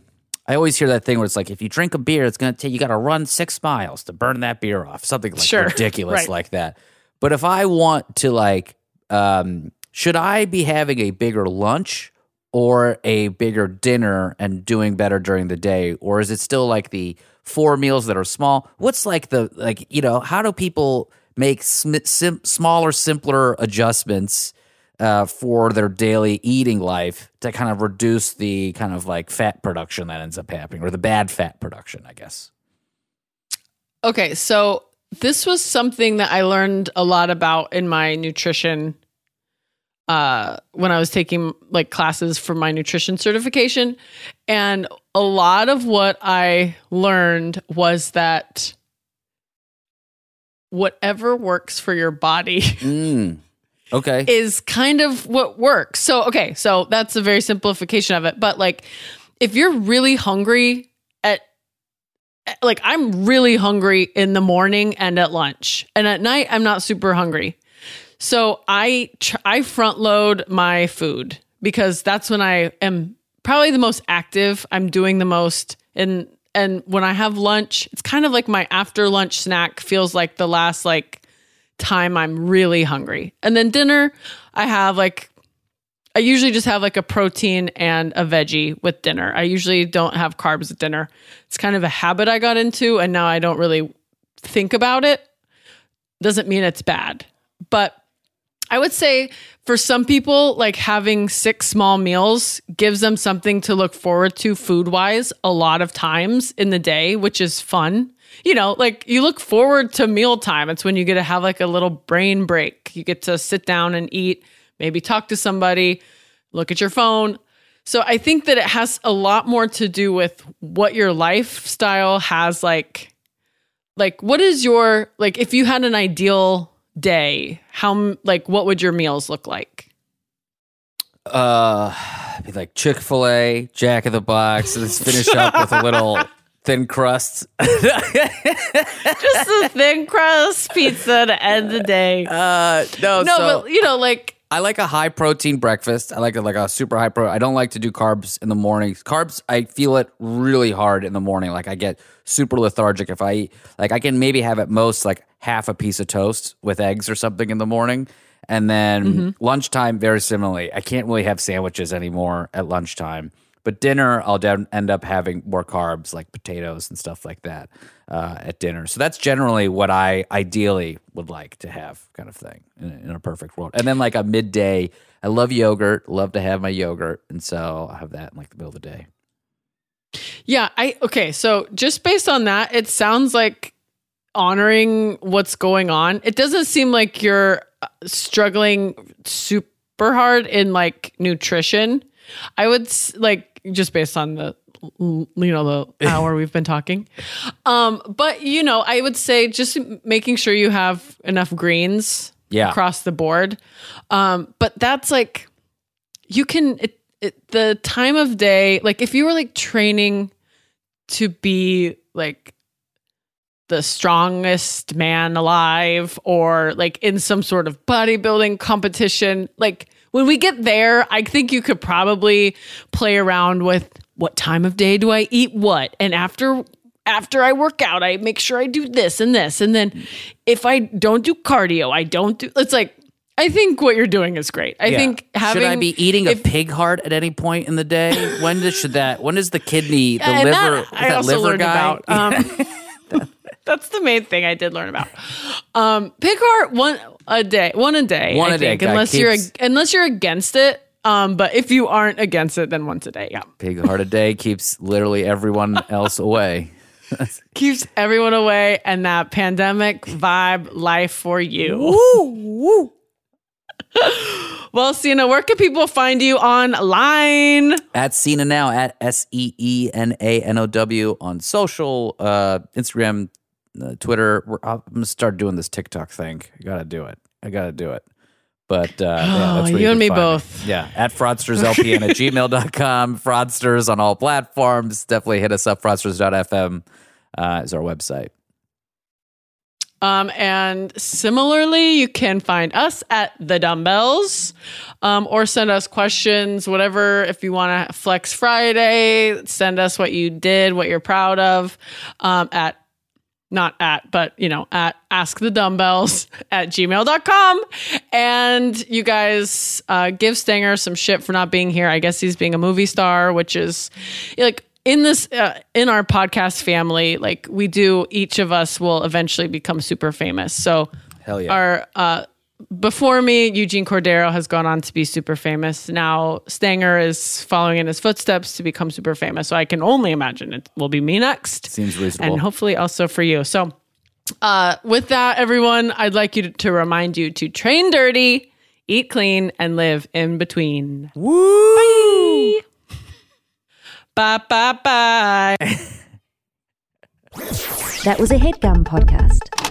I always hear that thing where it's like if you drink a beer, it's gonna take you got to run six miles to burn that beer off, something like Sure. ridiculous Right. like that. But if I want to like, um, should I be having a bigger lunch or a bigger dinner and doing better during the day, or is it still like the four meals that are small? What's like the like you know how do people make sm- sim- smaller, simpler adjustments? uh, for their daily eating life to kind of reduce the kind of like fat production that ends up happening or the bad fat production, I guess. Okay, so this was something that I learned a lot about in my nutrition uh when I was taking like classes for my nutrition certification and a lot of what I learned was that whatever works for your body Mm. Okay. <laughs> is kind of what works. So, okay, so that's a very simplification of it. But like, if you're really hungry at, like, I'm really hungry in the morning and at lunch, and at night I'm not super hungry. So I tr- I front load my food because that's when I am probably the most active. I'm doing the most, and and when I have lunch, it's kind of like my after lunch snack feels like the last like time I'm really hungry. And then dinner, I have like I usually just have like a protein and a veggie with dinner. I usually don't have carbs at dinner. It's kind of a habit I got into and now I don't really think about it. Doesn't mean it's bad. But I would say for some people, like having six small meals gives them something to look forward to food wise a lot of times in the day, which is fun. You know, like you look forward to mealtime. It's when you get to have like a little brain break. You get to sit down and eat, maybe talk to somebody, look at your phone. So I think that it has a lot more to do with what your lifestyle has like like what is your like if you had an ideal day how like what would your meals look like Uh, be like Chick Fil A, Jack of the Box, and Let's finish up with a little thin crust. <laughs> just a thin crust pizza to end the day Uh, no, no so but you know like I like a high protein breakfast. I like a, like a super high pro. I don't like to do carbs in the morning. Carbs, I feel it really hard in the morning. Like I get super lethargic if I eat. Like I can maybe have at most like half a piece of toast with eggs or something in the morning. And then lunchtime, very similarly. I can't really have sandwiches anymore at lunchtime. But dinner, I'll end up having more carbs like potatoes and stuff like that uh, at dinner. So that's generally what I ideally would like to have, kind of thing, in, in a perfect world. And then like a midday, I love yogurt, love to have my yogurt, and so I have that in like the middle of the day. yeah i okay so just based on that it sounds like honoring what's going on it doesn't seem like you're uh, struggling super hard in like nutrition. I would like just based on the you know the <laughs> hour we've been talking. Um but you know i would say just making sure you have enough greens Yeah. across the board. Um but that's like you can it, it, the time of day like if you were like training to be like the strongest man alive or like in some sort of bodybuilding competition like when we get there i think you could probably play around with what time of day do i eat what and after after i work out i make sure i do this and this and then if i don't do cardio i don't do it's like i think what you're doing is great i Yeah. think having should I be eating a pig heart at any point in the day? When does should that? When is the kidney, the liver, that I that also liver guy? about. Um, <laughs> that's the main thing I did learn about. Um, pig heart one a day, one a day. One I a day, think, guy, unless you're keeps- unless you're against it. Um, but if you aren't against it, then once a day, yeah, pig heart a day keeps literally everyone <laughs> else away. keeps everyone away and that pandemic vibe life for you. Woo, woo. <laughs> well, Seena, where can people find you online? at Seena now at S E E N A N O W on social, uh, Instagram, Twitter. We're, I'm gonna start doing this TikTok thing. I gotta do it. I gotta do it. But uh, yeah, <gasps> that's where you and me both. Yeah, at fraudsterslpn at <laughs> gmail.com. Fraudsters on all platforms. Definitely hit us up. Fraudsters.fm uh, is our website. Um, and similarly, you can find us at the dumbbells um, or send us questions, whatever. If you want to flex Friday, send us what you did, what you're proud of um, at not at, but you know, at askthedumbbells the dumbbells <laughs> at gmail.com. And you guys uh, give Stanger some shit for not being here. I guess he's being a movie star, which is like in this uh, in our podcast family like we do each of us will eventually become super famous so Hell yeah. our uh before me eugene cordero has gone on to be super famous. Now stanger is following in his footsteps to become super famous. So i can only imagine it will be me next. Seems reasonable. and hopefully also for you. So uh with that everyone i'd like you to, to remind you to train dirty eat clean and live in between. Woo! bye. Bye bye. That was a headgum podcast.